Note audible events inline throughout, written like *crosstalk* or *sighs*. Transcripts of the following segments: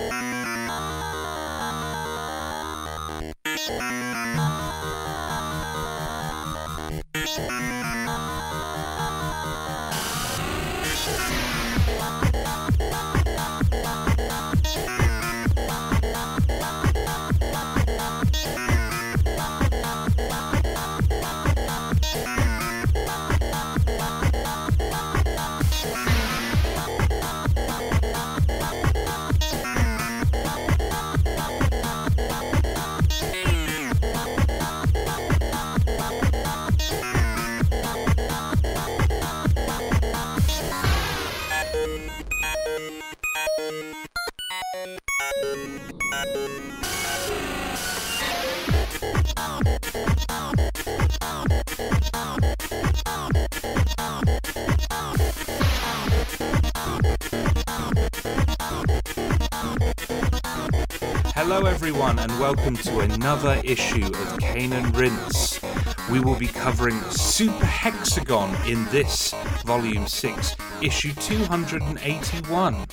Hello, everyone, and welcome to another issue of Cane and Rinse. We will be covering Super Hexagon in this Volume 6, issue 281.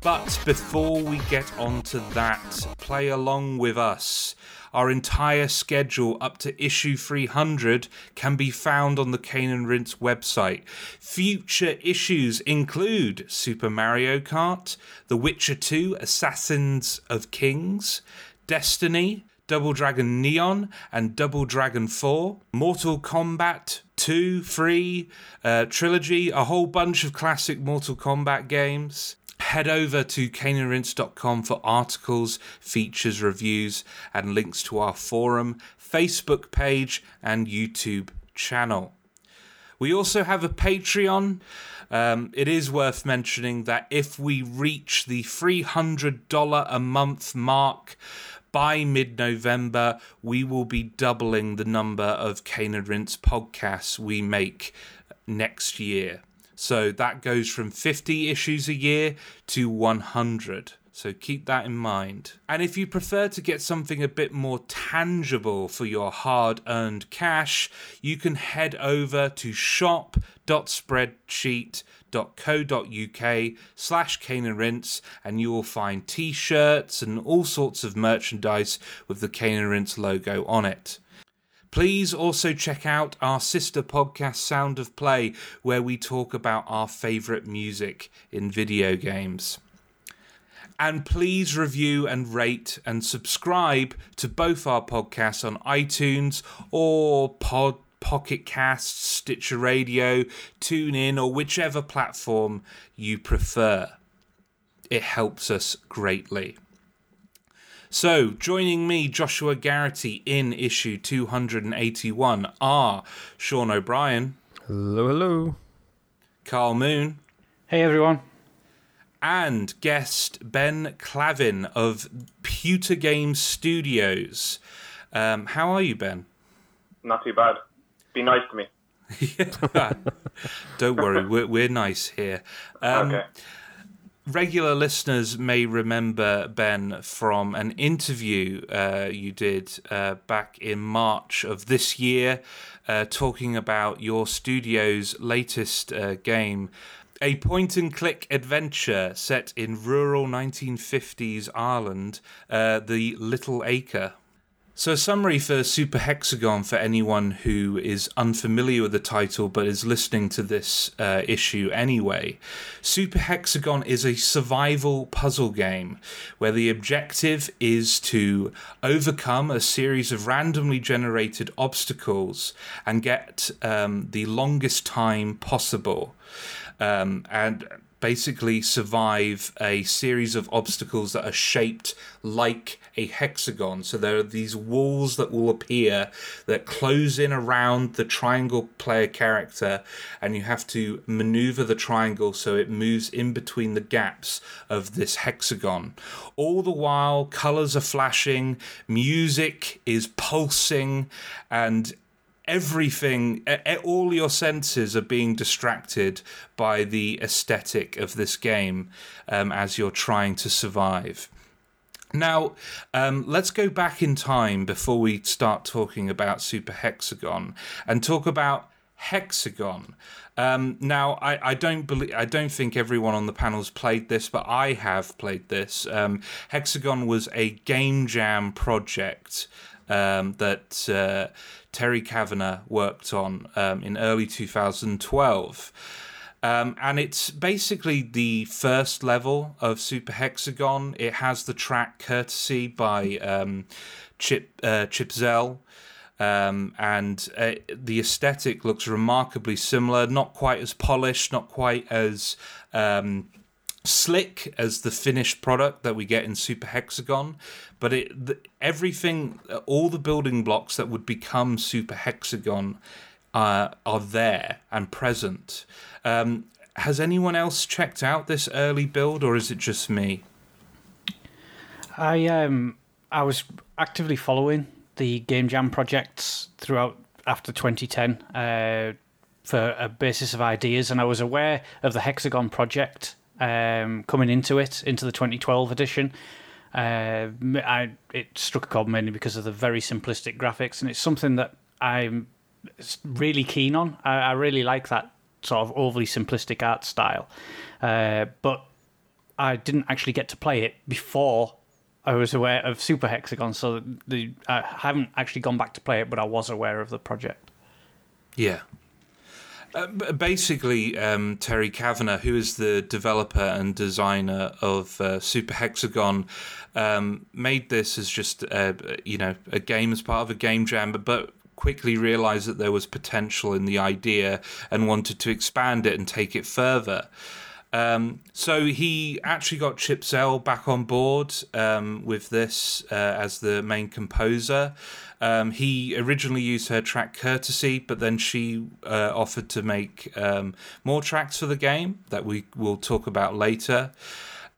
But before we get on to that, play along with us. Our entire schedule up to issue 300 can be found on the Cane and website. Future issues include Super Mario Kart, The Witcher 2 Assassins of Kings, Destiny, Double Dragon Neon, and Double Dragon 4, Mortal Kombat 2, 3, uh, Trilogy, a whole bunch of classic Mortal Kombat games, head over to caneandrinse.com for articles, features, reviews, and links to our forum, Facebook page, and YouTube channel. We also have a Patreon. Um, it is worth mentioning that if we reach the $300 a month mark by mid November, we will be doubling the number of Cane Rinse podcasts we make next year. So that goes from 50 issues a year to 100. So keep that in mind. And if you prefer to get something a bit more tangible for your hard earned cash, you can head over to shop.spreadshirt.co.uk slash cane and rinse and you will find t-shirts and all sorts of merchandise with the and rinse logo on it. Please also check out our sister podcast, Sound of Play, where we talk about our favourite music in video games. And please review and rate and subscribe to both our podcasts on iTunes or Pod Pocket Casts, Stitcher Radio, TuneIn, or whichever platform you prefer. It helps us greatly. So, joining me, Joshua Garrity, in issue 281 are Sean O'Brien. Hello, hello. Karl Moon. Hey, everyone. And guest Ben Clavin of Pewter Games Studios. Um, how are you, Ben? Not too bad. Be nice to me. *laughs* Don't worry, we're, we're nice here. Um, okay regular listeners may remember Ben from an interview uh, you did uh, back in March of this year, uh, talking about your studio's latest uh, game. A point and click adventure set in rural 1950s Ireland, uh, The Little Acre. So, a summary for Super Hexagon for anyone who is unfamiliar with the title but is listening to this uh, issue anyway. Super Hexagon is a survival puzzle game where the objective is to overcome a series of randomly generated obstacles and get um, the longest time possible. Um, and basically survive a series of obstacles that are shaped like a hexagon. So there are these walls that will appear that close in around the triangle player character, and you have to maneuver the triangle so it moves in between the gaps of this hexagon. All the while, colors are flashing, music is pulsing, and everything, all your senses are being distracted by the aesthetic of this game um, as you're trying to survive. Now, um, let's go back in time before we start talking about Super Hexagon and talk about Hexagon. Um, now, I, I don't believe I don't think everyone on the panel's played this, but I have played this. Um, Hexagon was a game jam project um, that uh, Terry Cavanagh worked on um, in early 2012. Um, and it's basically the first level of Super Hexagon. It has the track Courtesy by um, Chip uh, Chipzel. Um, and uh, the aesthetic looks remarkably similar. Not quite as polished, not quite as um, slick as the finished product that we get in Super Hexagon, but it the, everything, all the building blocks that would become Super Hexagon uh, are there and present. Um, has anyone else checked out this early build, or is it just me? I um I was actively following the Game Jam projects throughout after 2010 uh, for a basis of ideas, and I was aware of the Hexagon project um, coming into it, into the 2012 edition. Uh, I, it struck a chord mainly because of the very simplistic graphics, and it's something that I'm really keen on. I, I really like that sort of overly simplistic art style, uh, but I didn't actually get to play it before I was aware of Super Hexagon, so the I haven't actually gone back to play it, but I was aware of the project. Yeah. Uh, basically, um, Terry Cavanagh, who is the developer and designer of uh, Super Hexagon, um, made this as just uh, you know a game as part of a game jam, but, but quickly realized that there was potential in the idea and wanted to expand it and take it further. Um, so he actually got Chipzel back on board um, with this uh, as the main composer. Um, he originally used her track Courtesy, but then she uh, offered to make um, more tracks for the game that we will talk about later.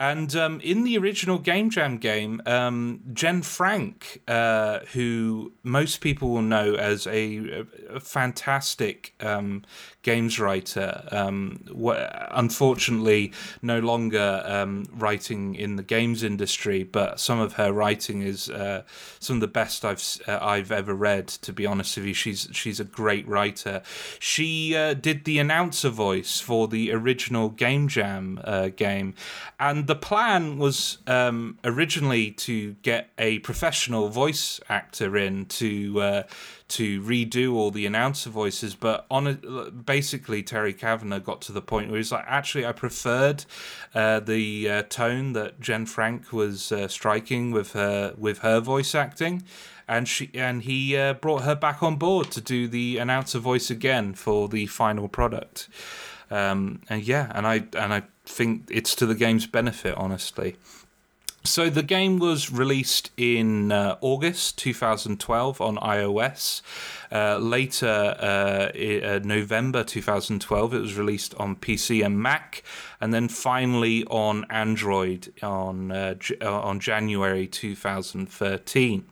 And um, in the original Game Jam game, um, Jenn Frank, uh, who most people will know as a, a fantastic um, games writer, um, unfortunately no longer um, writing in the games industry, but some of her writing is uh, some of the best I've uh, I've ever read. To be honest with you, she's she's a great writer. She uh, did the announcer voice for the original Game Jam uh, game, and the plan was um, originally to get a professional voice actor in to uh, to redo all the announcer voices, but on a, basically Terry Cavanagh got to the point where he's like, actually, I preferred uh, the uh, tone that Jenn Frank was uh, striking with her with her voice acting, and she and he uh, brought her back on board to do the announcer voice again for the final product. Um, and yeah, and I and I think it's to the game's benefit, honestly. So the game was released in uh, August 2012 on iOS. Uh, later, uh, uh November 2012, it was released on PC and Mac, and then finally on Android on uh, uh, on January 2013.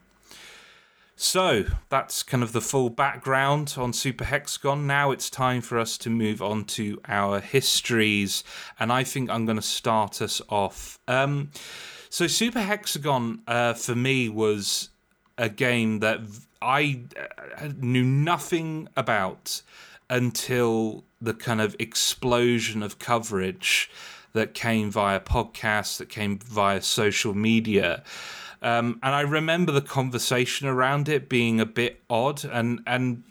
So that's kind of the full background on Super Hexagon. Now it's time for us to move on to our histories, and I think I'm going to start us off. Um, so Super Hexagon uh, for me was a game that I uh, knew nothing about until the kind of explosion of coverage that came via podcasts, that came via social media. Um, and I remember the conversation around it being a bit odd, and and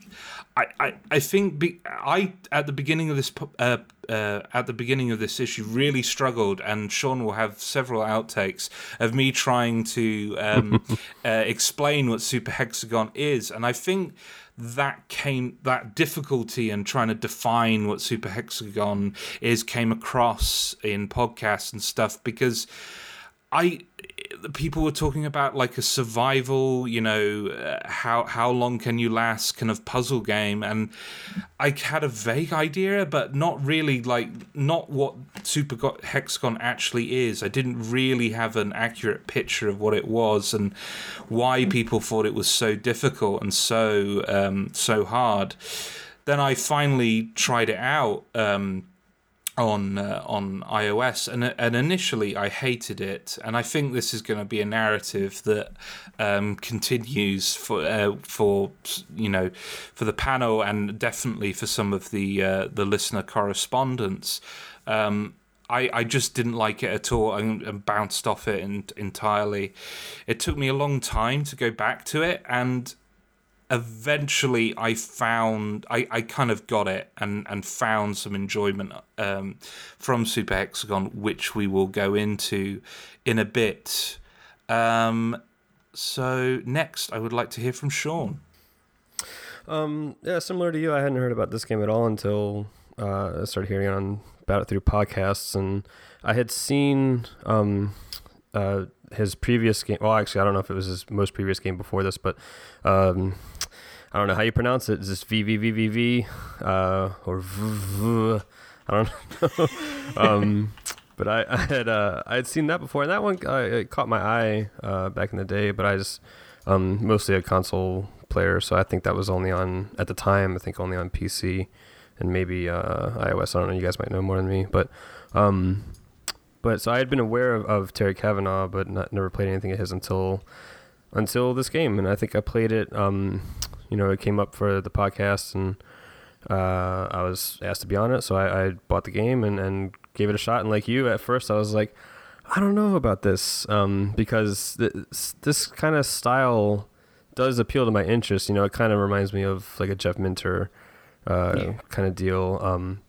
I, I, I think be, I at the beginning of this uh, uh, at the beginning of this issue really struggled, and Sean will have several outtakes of me trying to um, *laughs* uh, explain what Super Hexagon is, and I think that came that difficulty in trying to define what Super Hexagon is came across in podcasts and stuff because I people were talking about like a survival, you know, uh, how how long can you last kind of puzzle game, and I had a vague idea, but not really like not what Super Hexagon actually is. I didn't really have an accurate picture of what it was and why people thought it was so difficult and so um, so hard. Then I finally tried it out. Um, on uh, on iOS, and and initially I hated it, and I think this is going to be a narrative that um, continues for uh, for you know for the panel and definitely for some of the uh, the listener correspondence. Um, I, I just didn't like it at all and, and bounced off it in, entirely. It took me a long time to go back to it, and eventually I found I, I kind of got it and, and found some enjoyment um, from Super Hexagon, which we will go into in a bit. Um, so next, I would like to hear from Sean. Um, yeah, similar to you, I hadn't heard about this game at all until uh, I started hearing on about it through podcasts, and I had seen um, uh, his previous game. Well, actually, I don't know if it was his most previous game before this, but um, I don't know how you pronounce it. Is this VVVVV uh, or VV? I don't *laughs* know. um, but I, I had uh, I had seen that before, and that one uh, caught my eye uh, back in the day. But I was um, mostly a console player, so I think that was only on at the time. I think only on PC and maybe uh, iOS. I don't know. You guys might know more than me, but um, but so I had been aware of, of Terry Cavanagh, but not, never played anything of his until until this game, and I think I played it. Um, you know, it came up for the podcast, and uh, I was asked to be on it, so I, I bought the game and, and gave it a shot. And like you, at first, I was like, I don't know about this um, because this, this kind of style does appeal to my interest. You know, it kind of reminds me of like a Jeff Minter uh, yeah. kind of deal. Um,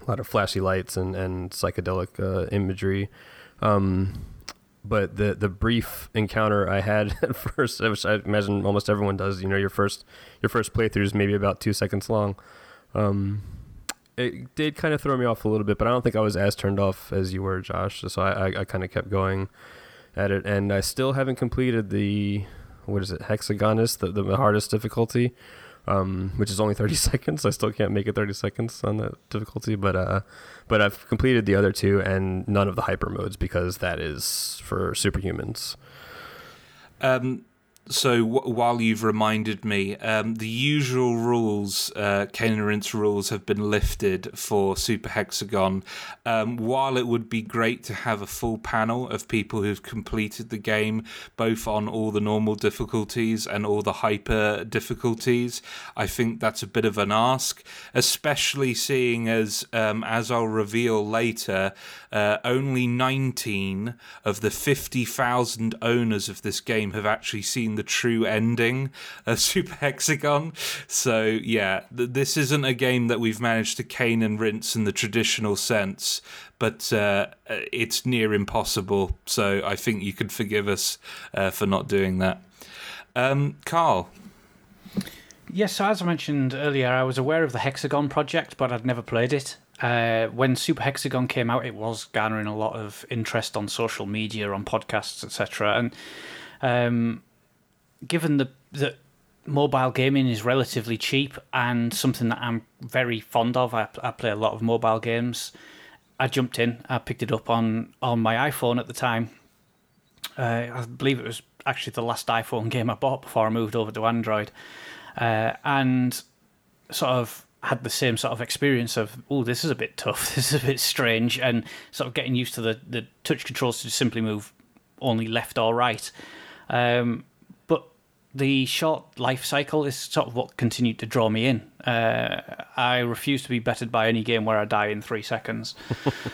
a lot of flashy lights and and psychedelic uh, imagery. Um, but the the brief encounter I had *laughs* at first, which I imagine almost everyone does, you know, your first your first playthrough is maybe about two seconds long. Um, it did kind of throw me off a little bit, but I don't think I was as turned off as you were, Josh. So I, I, I kind of kept going at it, and I still haven't completed the what is it, hexagonist, the, the hardest difficulty um, which is only *laughs* 30 seconds. I still can't make it 30 seconds on that difficulty, but uh, but I've completed the other two and none of the hyper modes because that is for superhumans. Um, so w- while you've reminded me, um, the usual rules, uh, rules, have been lifted for Super Hexagon. Um, while it would be great to have a full panel of people who've completed the game, both on all the normal difficulties and all the hyper difficulties, I think that's a bit of an ask, especially seeing as, um, as I'll reveal later, uh, only 19 of the 50,000 owners of this game have actually seen the true ending of *laughs* Super Hexagon. So, yeah, th- this isn't a game that we've managed to cane and rinse in the traditional sense, but uh, it's near impossible. So, I think you could forgive us uh, for not doing that. Um, Karl. Yes, so as I mentioned earlier, I was aware of the Hexagon project, but I'd never played it. Uh, when Super Hexagon came out, it was garnering a lot of interest on social media, on podcasts, etc. And um, given the that mobile gaming is relatively cheap and something that I'm very fond of, I, I play a lot of mobile games. I jumped in. I picked it up on on my iPhone at the time. Uh, I believe it was actually the last iPhone *laughs* game I bought before I moved over to Android, uh, and sort of had the same sort of experience of oh this is a bit tough *laughs* this is a bit strange and sort of getting used to the, the touch controls to simply move only left or right um, the short life cycle is sort of what continued to draw me in. Uh, I refuse to be bettered by any game where I die in three seconds. *laughs*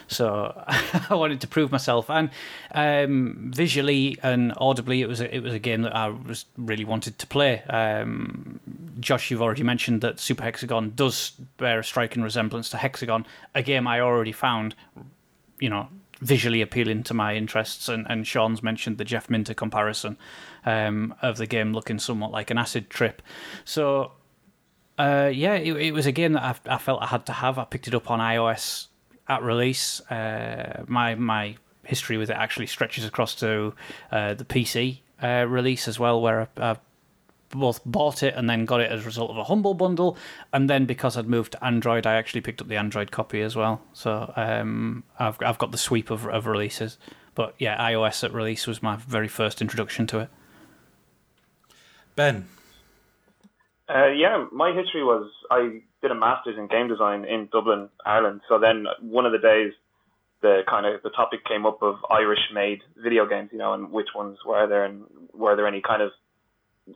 So *laughs* I wanted to prove myself. And um, visually and audibly it was a, it was a game that I was really wanted to play. Um, Josh, you've already mentioned that Super Hexagon does bear a striking resemblance to Hexagon, a game I already found, you know, visually appealing to my interests. And, and Sean's mentioned the Jeff Minter comparison um, of the game looking somewhat like an acid trip. So, uh, yeah, it, it, was a game that I, I, felt I had to have. I picked it up on iOS at release. Uh, my my history with it actually stretches across to uh, the PC uh, release as well, where I, I both bought it and then got it as a result of a humble bundle, and then because I'd moved to Android, I actually picked up the Android copy as well. So um, I've I've got the sweep of of releases. But yeah, iOS at release was my very first introduction to it. Ben. Uh, yeah, my history was I did a master's in game design in Dublin, Ireland. So then one of the days, the kind of the topic came up of Irish-made video games, you know, and which ones were there, and were there any kind of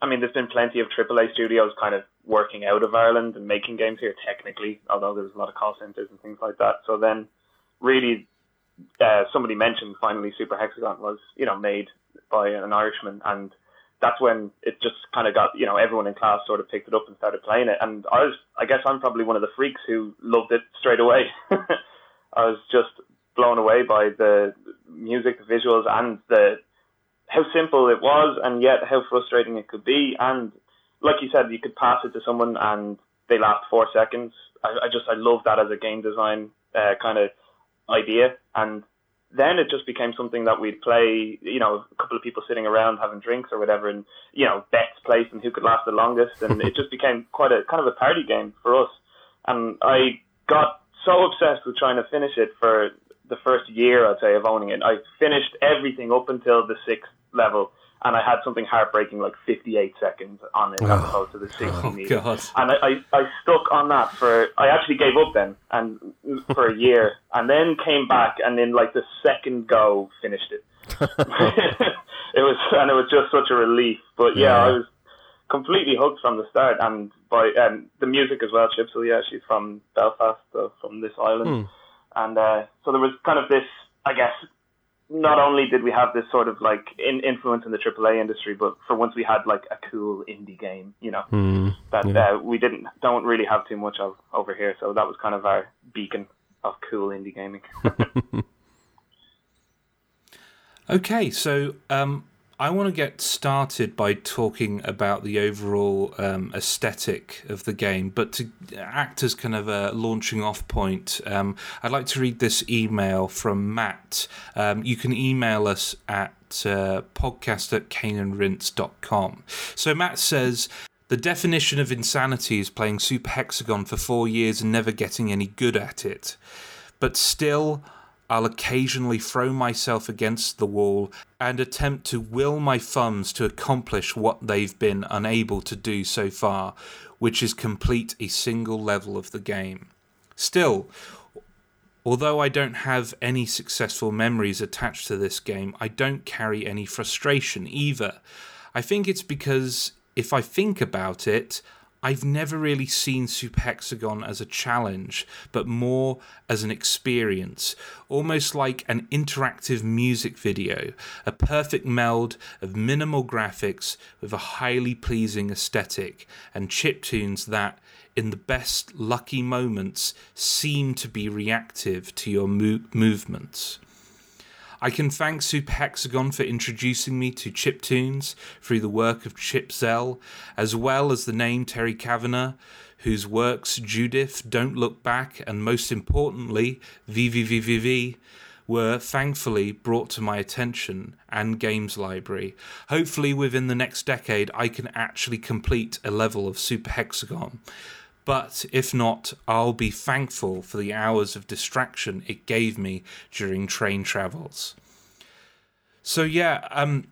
I mean, there's been plenty of AAA studios kind of working out of Ireland and making games here technically, although there's a lot of call centers and things like that. So then, really, uh, somebody mentioned finally Super Hexagon was you know made by an Irishman, and that's when it just kind of got you know everyone in class sort of picked it up and started playing it. And I was, I guess, I'm probably one of the freaks who loved it straight away. *laughs* I was just blown away by the music, the visuals, and the how simple it was, and yet how frustrating it could be. And like you said, you could pass it to someone and they last four seconds. I, I just I love that as a game design uh, kind of idea. And then it just became something that we'd play, you know, a couple of people sitting around having drinks or whatever, and you know, bets placed and who could last the longest, and it just became quite a kind of a party game for us. And I got so obsessed with trying to finish it for the first year, I'd say, of owning it. I finished everything up until the sixth level, and I had something heartbreaking like 58 seconds on it as Oh. opposed to the 60 Oh, needed. God. And I, I, I stuck on that for I actually gave up then and for a year, and then came back and in like the second go finished it. *laughs* it was and it was just such a relief. But yeah, Yeah. I was completely hooked from the start, and by um, the music as well. Chipzel, yeah, she's from Belfast, so from this island, and uh, so there was kind of this, I guess. Not only did we have this sort of like in, influence in the AAA industry, but for once we had like a cool indie game, you know, Hmm. that Yeah. uh, we didn't don't really have too much of over here. So that was kind of our beacon of cool indie gaming. *laughs* Okay, so um, I want to get started by talking about the overall um, aesthetic of the game, but to act as kind of a launching off point, um, I'd like to read this email from Matt. Um, you can email us at uh, podcast at caneandrinse.com. So Matt says, the definition of insanity is playing Super Hexagon for four years and never getting any good at it. But still, I'll occasionally throw myself against the wall and attempt to will my thumbs to accomplish what they've been unable to do so far, which is complete a single level of the game. Still, although I don't have any successful memories attached to this game, I don't carry any frustration either. I think it's because if I think about it, I've never really seen Super Hexagon as a challenge, but more as an experience, almost like an interactive music video, a perfect meld of minimal graphics with a highly pleasing aesthetic and chiptunes that, in the best lucky moments, seem to be reactive to your mo- movements. I can thank Super Hexagon for introducing me to chiptunes through the work of Chipzel, as well as the name Terry Cavanagh, whose works Judith, Don't Look Back, and most importantly, VVVVV, were thankfully brought to my attention and games library. Hopefully, within the next decade, I can actually complete a level of Super Hexagon. But if not, I'll be thankful for the hours of distraction it gave me during train travels. So yeah, um,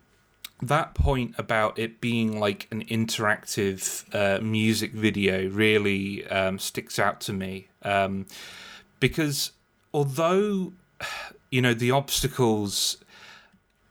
that point about it being like an interactive uh, music video really um, sticks out to me um, because although *sighs* you know the obstacles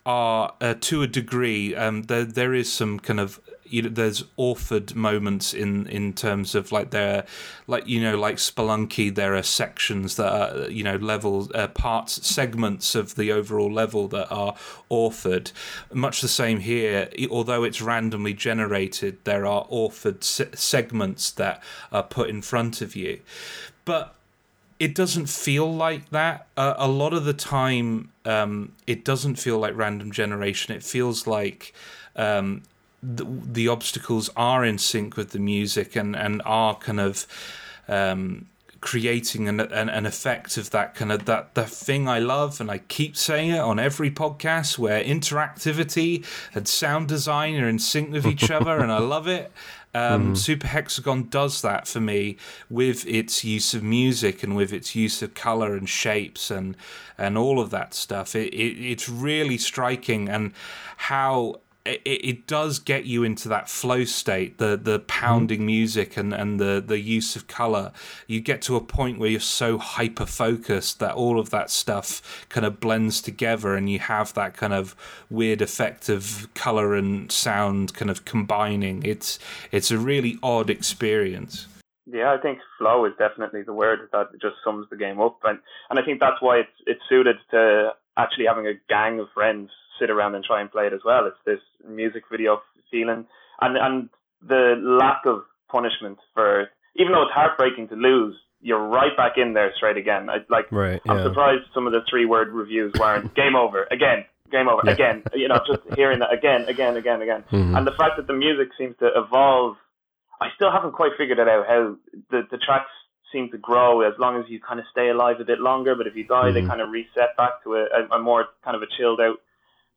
are uh, to a degree um, there there is some kind of you know there's authored moments in in terms of like there like you know like spelunky there are sections that are you know level uh, parts segments of the overall level that are authored much the same here although it's randomly generated there are authored se- segments that are put in front of you but it doesn't feel like that. Uh, a lot of the time, um, it doesn't feel like random generation. It feels like um, the, the obstacles are in sync with the music and, and are kind of um, creating an, an, an effect of that kind of that the thing I love, and I keep saying it on every podcast where interactivity and sound design are in sync with each other, and I love it. Um, Super Hexagon does that for me with its use of music and with its use of color and shapes and and all of that stuff. It, it it's really striking and how it, it does get you into that flow state, the the pounding mm-hmm. music and, and the, the use of color. You get to a point where you're so hyper focused that all of that stuff kind of blends together and you have that kind of weird effect of color and sound kind of combining. It's it's a really odd experience. Yeah, I think flow is definitely the word that just sums the game up, and and I think that's why it's it's suited to actually having a gang of friends sit around and try and play it as well. It's this music video feeling, and and the lack of punishment for even though it's heartbreaking to lose, you're right back in there straight again. I, like Right, I'm surprised some of the three word reviews weren't *laughs* game over again, game over Yeah. again. You know, just hearing that again, again, again, again, Mhm. and the fact that the music seems to evolve. I still haven't quite figured it out how the the tracks seem to grow as long as you kind of stay alive a bit longer. But if you die, they Mhm. kind of reset back to a, a, a more kind of a chilled out.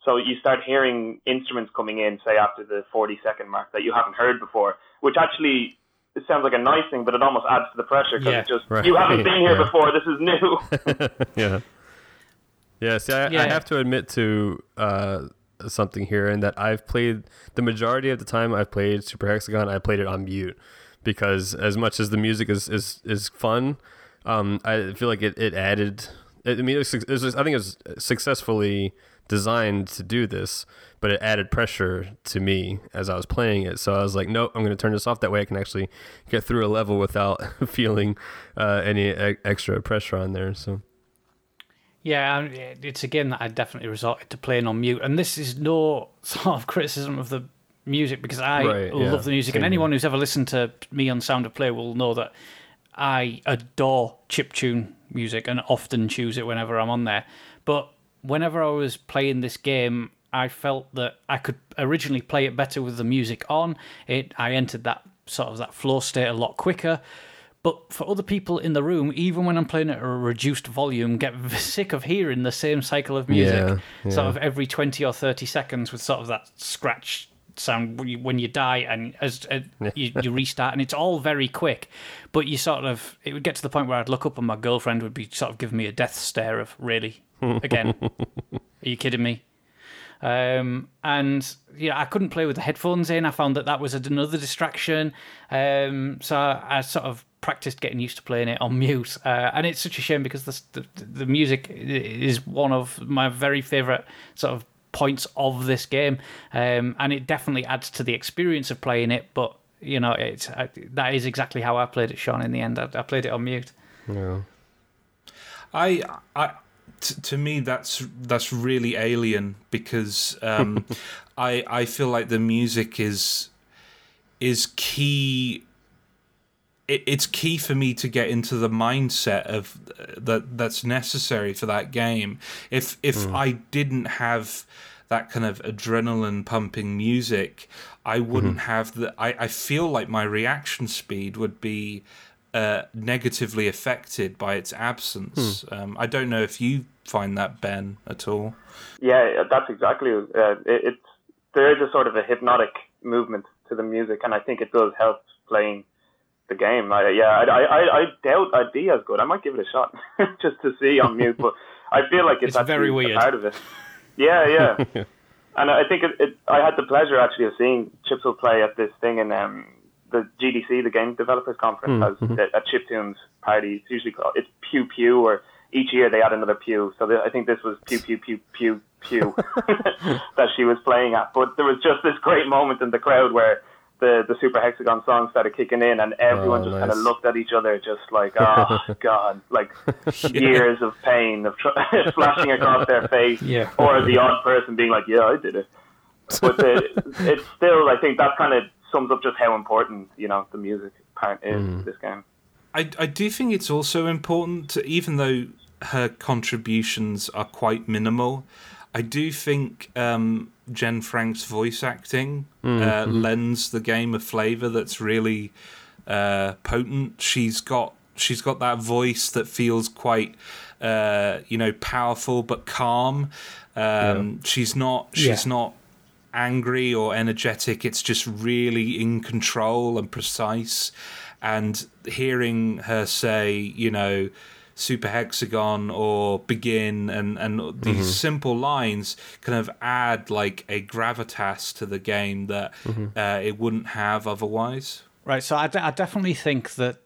So you start hearing instruments coming in, say after the 40 second mark that you haven't heard before, which actually it sounds like a nice thing, but it almost adds to the pressure because Yeah. it just Right. you haven't been here *laughs* Yeah. before. This is new. *laughs* yeah. Yeah, see, I, I have to admit to uh, something here, and that I've played the majority of the time I've played Super Hexagon, I played it on mute because as much as the music is is, is fun, um, I feel like it, it added. I mean, it was, it was, I think it was successfully designed to do this, but it added pressure to me as I was playing it. So I was like, nope, I'm going to turn this off. That way I can actually get through a level without *laughs* feeling uh, any e- extra pressure on there. So. Yeah, it's a game that I definitely resorted to playing on mute, and this is no *laughs* sort of criticism of the music because I Right, yeah, love the music, same and anyone who's ever listened to me on Sound of Play will know that I adore chiptune music and often choose it whenever I'm on there. But whenever I was playing this game, I felt that I could originally play it better with the music on. It I entered that sort of that flow state a lot quicker. But for other people in the room, even when I'm playing at a reduced volume, get *laughs* sick of hearing the same cycle of music, Yeah, sort of every twenty or thirty seconds, with sort of that scratch sound when you, when you die and as uh, you, you restart, and it's all very quick. But you sort of it would get to the point where I'd look up and my girlfriend would be sort of giving me a death stare of really again. Are you kidding me? Um, and yeah, I couldn't play with the headphones in. I found that that was another distraction. Um, so I, I sort of practiced getting used to playing it on mute. Uh, and it's such a shame because the, the the music is one of my very favorite sort of points of this game, um, and it definitely adds to the experience of playing it. But you know, it's I, that is exactly how I played it, Sean. In the end, I, I played it on mute. Yeah. I, I, t- to me, that's that's really alien because um, *laughs* I I feel like the music is is key. It, it's key for me to get into the mindset of uh, that that's necessary for that game. If if mm. I didn't have that kind of adrenaline pumping music, I wouldn't mm-hmm. have the. I, I feel like my reaction speed would be uh, negatively affected by its absence. Um, I don't know if you find that Ben at all. Yeah, that's exactly. Uh, it, it's there is a sort of a hypnotic movement to the music, and I think it does help playing the game. I, yeah, I, I, I- I doubt I'd be as good. I might give it a shot *laughs* just to see on mute, but I feel like it's, It's very weird. part of it. Yeah, yeah. *laughs* and I think it, it, I had the pleasure actually of seeing Chipsel play at this thing in um, the GDC, the Game Developers Conference, hmm, has hmm. a, a chiptunes party. It's usually called it's Pew Pew, or each year they add another pew. So the, I think this was Pew Pew Pew Pew Pew *laughs* *laughs* that she was playing at. But there was just this great moment in the crowd where the the Super Hexagon song started kicking in, and everyone Oh, just kind of looked at each other, just like, oh *laughs* god, like years of pain of tr- flashing across their face, Yeah. or the odd person being like, yeah, I did it. But the, it's still, I think that kind of sums up just how important you know the music part is to this game. I, I do think it's also important, to, even though her contributions are quite minimal. I do think um, Jenn Frank's voice acting uh, lends the game a flavor that's really uh, potent. She's got she's got that voice that feels quite uh, you know powerful but calm. Um, She's not she's Yeah. not angry or energetic. It's just really in control and precise. And hearing her say, you know, Super Hexagon or Begin and, and these Mm-hmm. simple lines kind of add like a gravitas to the game that Mm-hmm. uh, it wouldn't have otherwise. Right, so I, I definitely think that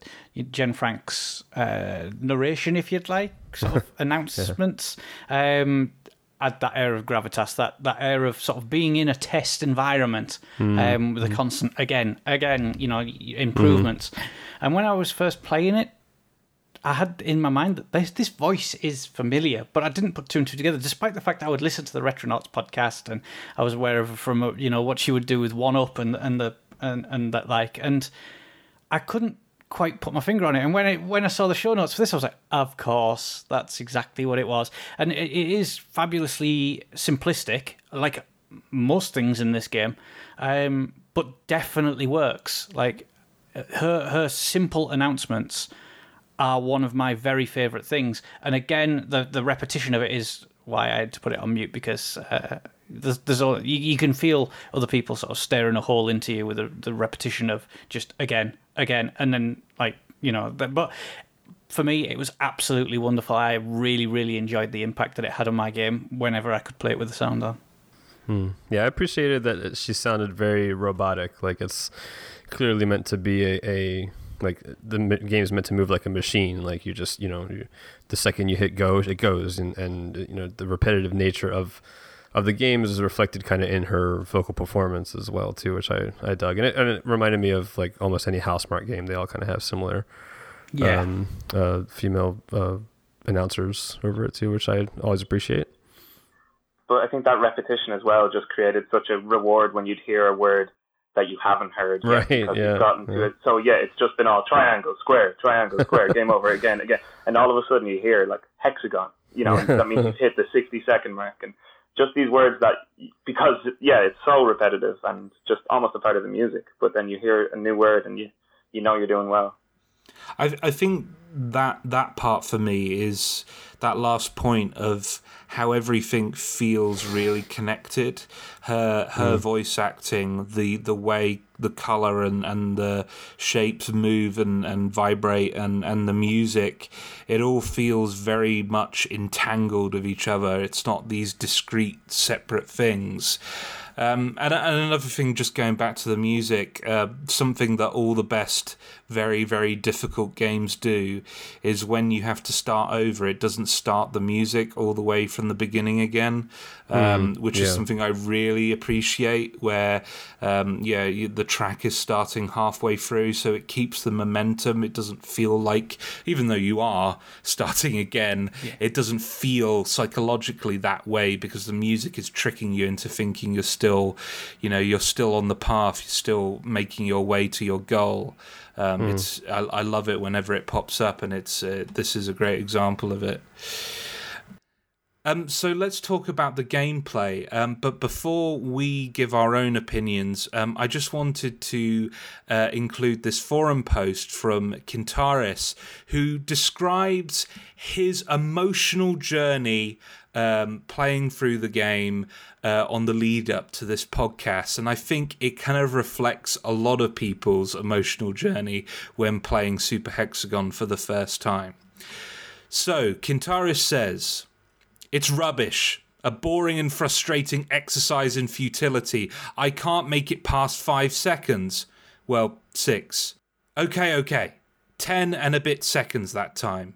Jenn Frank's uh, narration, if you'd like, sort of *laughs* announcements, um, add that air of gravitas, that, that air of sort of being in a test environment hmm. um, with a hmm. constant, again, again, you know, improvements. Hmm. And when I was first playing it, I had in my mind that this, this voice is familiar, but I didn't put two and two together. Despite the fact that I would listen to the Retronauts podcast and I was aware of from you know what she would do with One Up and and the and and that like, and I couldn't quite put my finger on it. And when I when I saw the show notes for this, I was like, of course, that's exactly what it was. And it, it is fabulously simplistic, like most things in this game, um, but definitely works. Like her her simple announcements are one of my very favorite things. And again, the the repetition of it is why I had to put it on mute because uh, there's, there's all, you, you can feel other people sort of staring a hole into you with the, the repetition of just again, again, and then like you know. But, for me, it was absolutely wonderful. I really, really enjoyed the impact that it had on my game whenever I could play it with the sound on. Hmm. Yeah, I appreciated that she sounded very robotic. Like it's clearly meant to be a, a like the m- game's meant to move like a machine. Like you just you know you, the second you hit go, it goes, and and you know the repetitive nature of of the game is reflected kind of in her vocal performance as well too, which I I dug, and it, and it reminded me of like almost any Housemarque game. They all kind of have similar Yeah, um, uh, female uh, announcers over it too, which I always appreciate. But I think that repetition as well just created such a reward when you'd hear a word that you haven't heard yet Right, because yeah, you've gotten to yeah. it. So yeah, it's just been all triangle, square, triangle, square, game over again, again, and all of a sudden you hear like hexagon. You know, and that means you've hit the sixty second mark, and just these words that because yeah, it's so repetitive and just almost a part of the music. But then you hear a new word and you you know you're doing well. I I think that that part for me is that last point of how everything feels really connected. Her her hmm. voice acting, the the way the color and, and the shapes move and, and vibrate and, and the music, it all feels very much entangled with each other. It's not these discrete separate things. Um, and, and another thing, just going back to the music, uh, something that all the best, very, very difficult games do is when you have to start over, it doesn't start the music all the way from the beginning again, um, which is something I really appreciate. Where, um, yeah, you, the track is starting halfway through, so it keeps the momentum. It doesn't feel like, even though you are *laughs* starting again, it doesn't feel psychologically that way because the music is tricking you into thinking you're still, you know, you're still on the path, you're still making your way to your goal. Um, It's I, I love it whenever it pops up, and it's uh, this is a great example of it. Um, so let's talk about the gameplay. Um, but before we give our own opinions, um, I just wanted to uh, include this forum post from Kintaris, who describes his emotional journey um, playing through the game uh, on the lead up to this podcast. And I think it kind of reflects a lot of people's emotional journey when playing Super Hexagon for the first time. So, Kintaris says. It's rubbish. A boring and frustrating exercise in futility. I can't make it past five seconds. Well, six. Okay, okay. Ten and a bit seconds that time.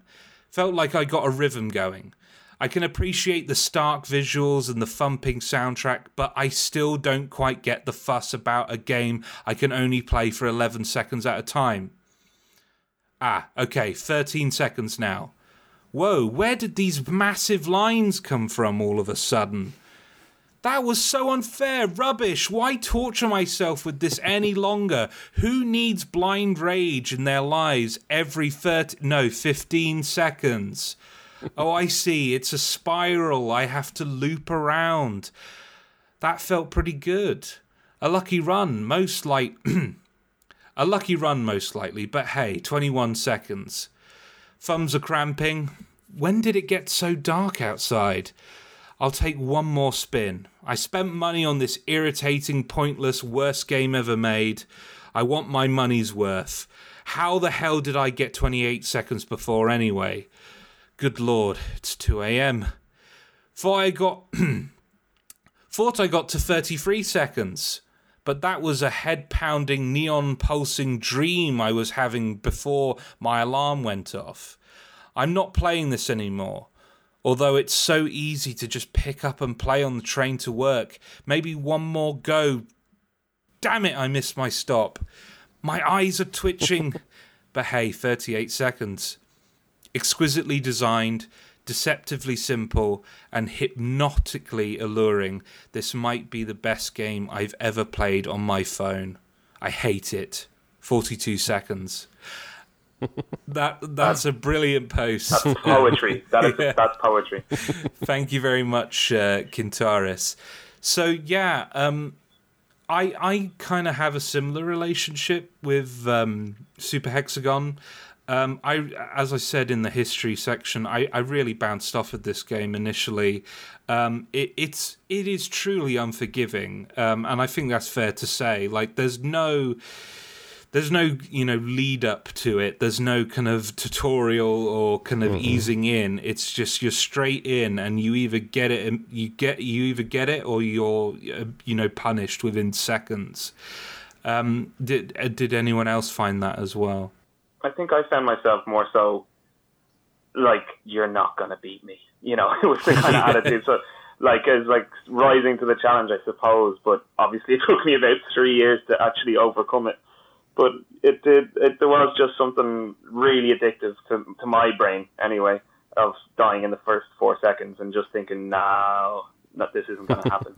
Felt like I got a rhythm going. I can appreciate the stark visuals and the thumping soundtrack, but I still don't quite get the fuss about a game I can only play for 11 seconds at a time. Ah, okay, 13 seconds now. Whoa, where did these massive lines come from all of a sudden? That was so unfair, rubbish. Why torture myself with this any longer? Who needs blind rage in their lives every 30 no, 15 seconds? *laughs* Oh, I see. It's a spiral. I have to loop around. That felt pretty good. A lucky run, most like *clears throat* a lucky run most likely, but hey, 21 seconds. Thumbs are cramping. When did it get so dark outside? I'll take one more spin. I spent money on this irritating, pointless, worst game ever made. I want my money's worth. How the hell did I get 28 seconds before anyway? Good lord, it's 2 a.m. Thought I got *clears throat* thought I got to 33 seconds, but that was a head-pounding, neon-pulsing dream I was having before my alarm went off. I'm not playing this anymore. Although it's so easy to just pick up and play on the train to work. Maybe one more go. Damn it, I missed my stop. My eyes are twitching. *laughs* but hey, 38 seconds exquisitely designed, deceptively simple, and hypnotically alluring, this might be the best game I've ever played on my phone. I hate it. 42 seconds. *laughs* that that's a brilliant post. That's poetry. *laughs* That is yeah. that's poetry. Thank you very much, uh, Kintaris. So yeah, um, I I kind of have a similar relationship with um, Super Hexagon. Um, I, as I said in the history section, I, I really bounced off of this game initially. Um, it, it's it is truly unforgiving, um, and I think that's fair to say. Like, there's no there's no you know lead up to it. There's no kind of tutorial or kind of mm-hmm. easing in. It's just you're straight in, and you either get it, you get you either get it, or you're uh, you know punished within seconds. Um, did uh, did anyone else find that as well? I think I found myself more so like you're not gonna beat me. You know, *laughs* it was the kind of attitude. So like as like rising to the challenge, I suppose. But obviously, *laughs* it took me about three years to actually overcome it. But it did. It, there was just something really addictive to to my brain, anyway, of dying in the first four seconds and just thinking, no, that this isn't going *laughs* to happen.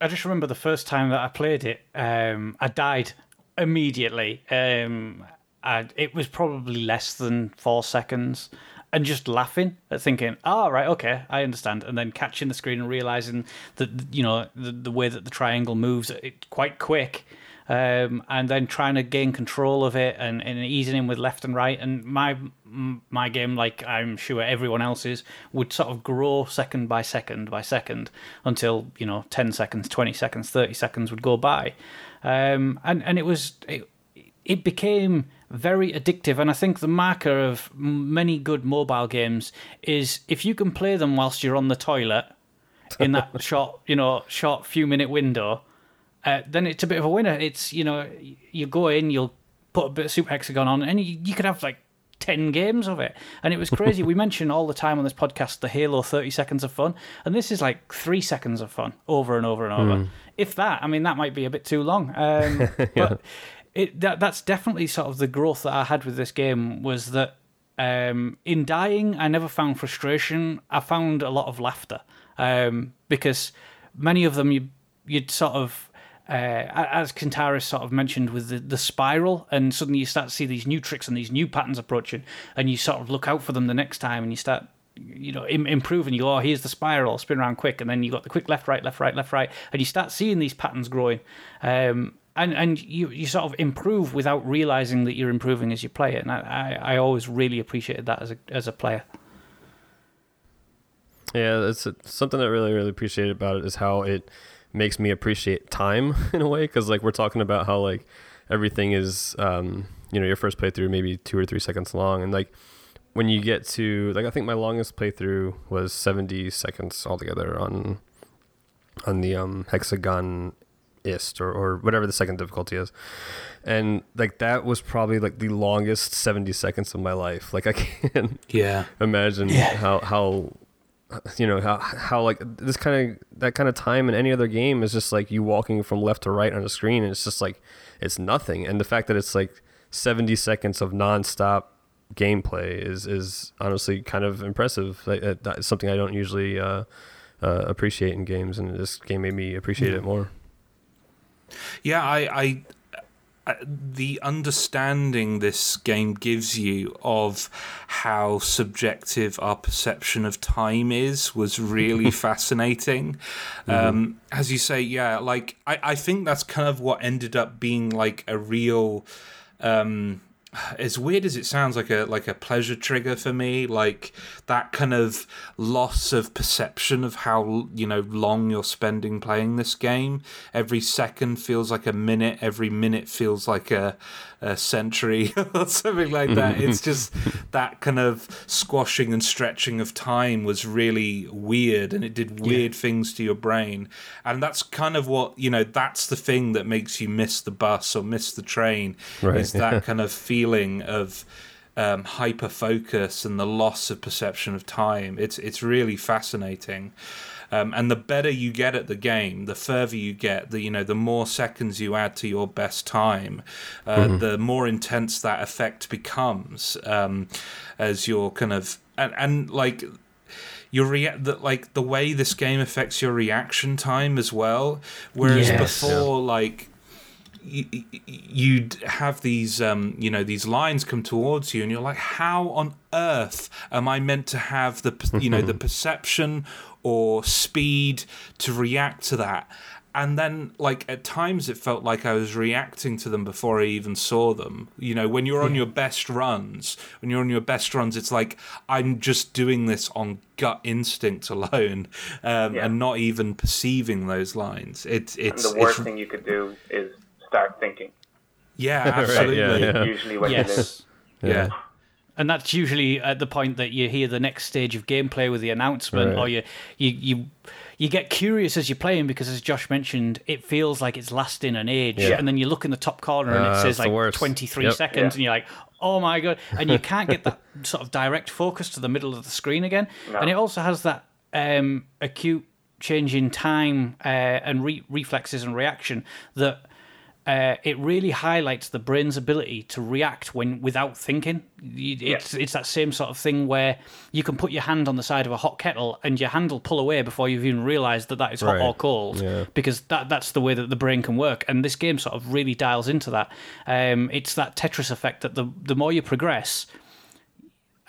I just remember the first time that I played it, um, I died immediately. Um, it was probably less than four seconds, and just laughing at thinking, "Oh, right, okay, I understand," and then catching the screen and realizing that you know the, the way that the triangle moves, it quite quick. Um, and then trying to gain control of it and, and easing in with left and right. And my my game, like I'm sure everyone else's, would sort of grow second by second by second until you know ten seconds, twenty seconds, thirty seconds would go by um, and and it was it, it became very addictive. And I think the marker of many good mobile games is if you can play them whilst you're on the toilet in that *laughs* short, you know, short few minute window, uh, then it's a bit of a winner. It's you know, you go in, you'll put a bit of Super Hexagon on, and you, you could have like 10 games of it. And it was crazy. we mention all the time on this podcast the Halo 30 seconds of fun. And this is like three seconds of fun over and over and over. Mm. If that, I mean, that might be a bit too long. Um, *laughs* yeah. But it, that, that's definitely sort of the growth that I had with this game was that um, in dying, I never found frustration. I found a lot of laughter um, because many of them you, you'd sort of uh, as Kintaris sort of mentioned with the, the spiral, and suddenly you start to see these new tricks and these new patterns approaching, and you sort of look out for them the next time, and you start, you know, Im- improving. You go, oh, here's the spiral, spin around quick, and then you got the quick left, right, left, right, left, right, and you start seeing these patterns growing, um, and and you you sort of improve without realizing that you're improving as you play it, and I I, I always really appreciated that as a as a player. Yeah, it's something that I really really appreciated about it is how it makes me appreciate time *laughs* in a way because like we're talking about how like everything is um, you know your first playthrough maybe two or three seconds long and like when you get to like I think my longest playthrough was 70 seconds altogether on on the um, hexagon ist or, or whatever the second difficulty is. And like that was probably like the longest 70 seconds of my life. Like i *laughs* can't yeah. imagine yeah. how how you know how how like this kind of that kind of time in any other game is just like you walking from left to right on a screen and it's just like it's nothing. And the fact that it's like 70 seconds of nonstop gameplay is is honestly kind of impressive. Like, that's something I don't usually uh, uh, appreciate in games and this game made me appreciate it more. Yeah I I the understanding this game gives you of how subjective our perception of time is was really *laughs* fascinating. Mm-hmm. Um, as you say, yeah, like I, I think that's kind of what ended up being like a real. Um, as weird as it sounds like a like a pleasure trigger for me like that kind of loss of perception of how you know long you're spending playing this game. Every second feels like a minute. Every minute feels like a, a century *laughs* or something like that it's just that kind of squashing and stretching of time was really weird and it did weird yeah. things to your brain and that's kind of what you know that's the thing that makes you miss the bus or miss the train right, is that *laughs* kind of feeling of um, hyper focus and the loss of perception of time. It's it's really fascinating. Um, and the better you get at the game, the further you get, the you know, the more seconds you add to your best time, uh, mm-hmm. the more intense that effect becomes. Um, as you're kind of and, and like your rea- that like the way this game affects your reaction time as well. Whereas yes. before, yeah. like you'd have these um, you know these lines come towards you and you're like how on earth am i meant to have the you know the *laughs* perception or speed to react to that and then like at times it felt like i was reacting to them before i even saw them you know when you're on your best runs when you're on your best runs it's like i'm just doing this on gut instinct alone *laughs* um, yeah. and not even perceiving those lines it's it's and the worst thing you could do is start thinking. Yeah, absolutely. *laughs* right, yeah, yeah. Usually when yes. you Yeah. And that's usually at the point that you hear the next stage of gameplay with the announcement, right. or you, you you you get curious as you're playing because, as Josh mentioned, it feels like it's lasting an age. Yeah. And then you look in the top corner and uh, it says like 23 yep. seconds, yeah. and you're like, oh my god! And you can't get that *laughs* sort of direct focus to the middle of the screen again. No. And it also has that um, acute change in time uh, and re- reflexes and reaction that uh, it really highlights the brain's ability to react when without thinking. It's it's that same sort of thing where you can put your hand on the side of a hot kettle and your hand will pull away before you've even realised that that is hot right. or cold. Yeah. Because that that's the way that the brain can work, and this game sort of really dials into that. Um, it's that Tetris effect that the the more you progress,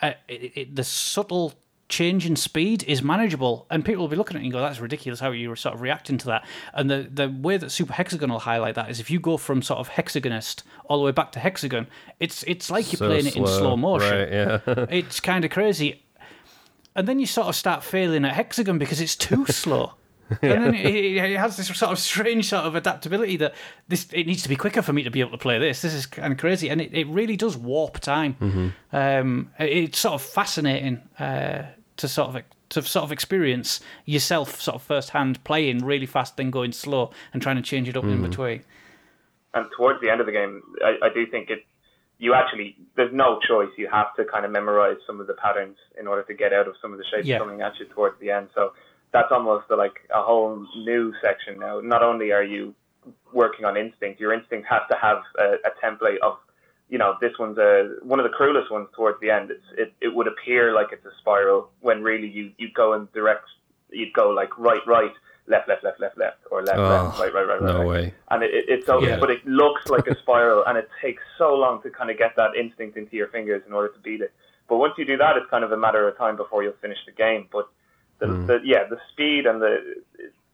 uh, it, it, the subtle change in speed is manageable, and people will be looking at it and go, "That's ridiculous." How you were sort of reacting to that, and the the way that Super Hexagon will highlight that is if you go from sort of hexagonest all the way back to hexagon, it's it's like you're so playing slow. it in slow motion. Right, yeah. *laughs* it's kind of crazy, and then you sort of start failing at hexagon because it's too slow. Yeah. And then *laughs* it, it, has this sort of strange sort of adaptability that this it needs to be quicker for me to be able to play this. This is kind of crazy, and it, it really does warp time. Mm-hmm. Um, it, it's sort of fascinating uh, to sort of to sort of experience yourself sort of firsthand playing really fast, then going slow and trying to change it up mm. in between. And towards the end of the game, I, I do think it you actually there's no choice. You have to kind of memorize some of the patterns in order to get out of some of the shapes yeah. coming at you towards the end. So that's almost a, like a whole new section now. Not only are you working on instinct, your instinct has to have a, a template of you know, this one's a, one of the cruelest ones towards the end. It's, it, it would appear like it's a spiral when really you, you go in direct, you'd go like right, right, left, left, left, left, left, or left, oh, left, right, right, right, right. No right. way. And it, it, it's so, yeah. but it looks like a *laughs* spiral and it takes so long to kind of get that instinct into your fingers in order to beat it. But once you do that, it's kind of a matter of time before you'll finish the game. But the, mm. the yeah, the speed and the,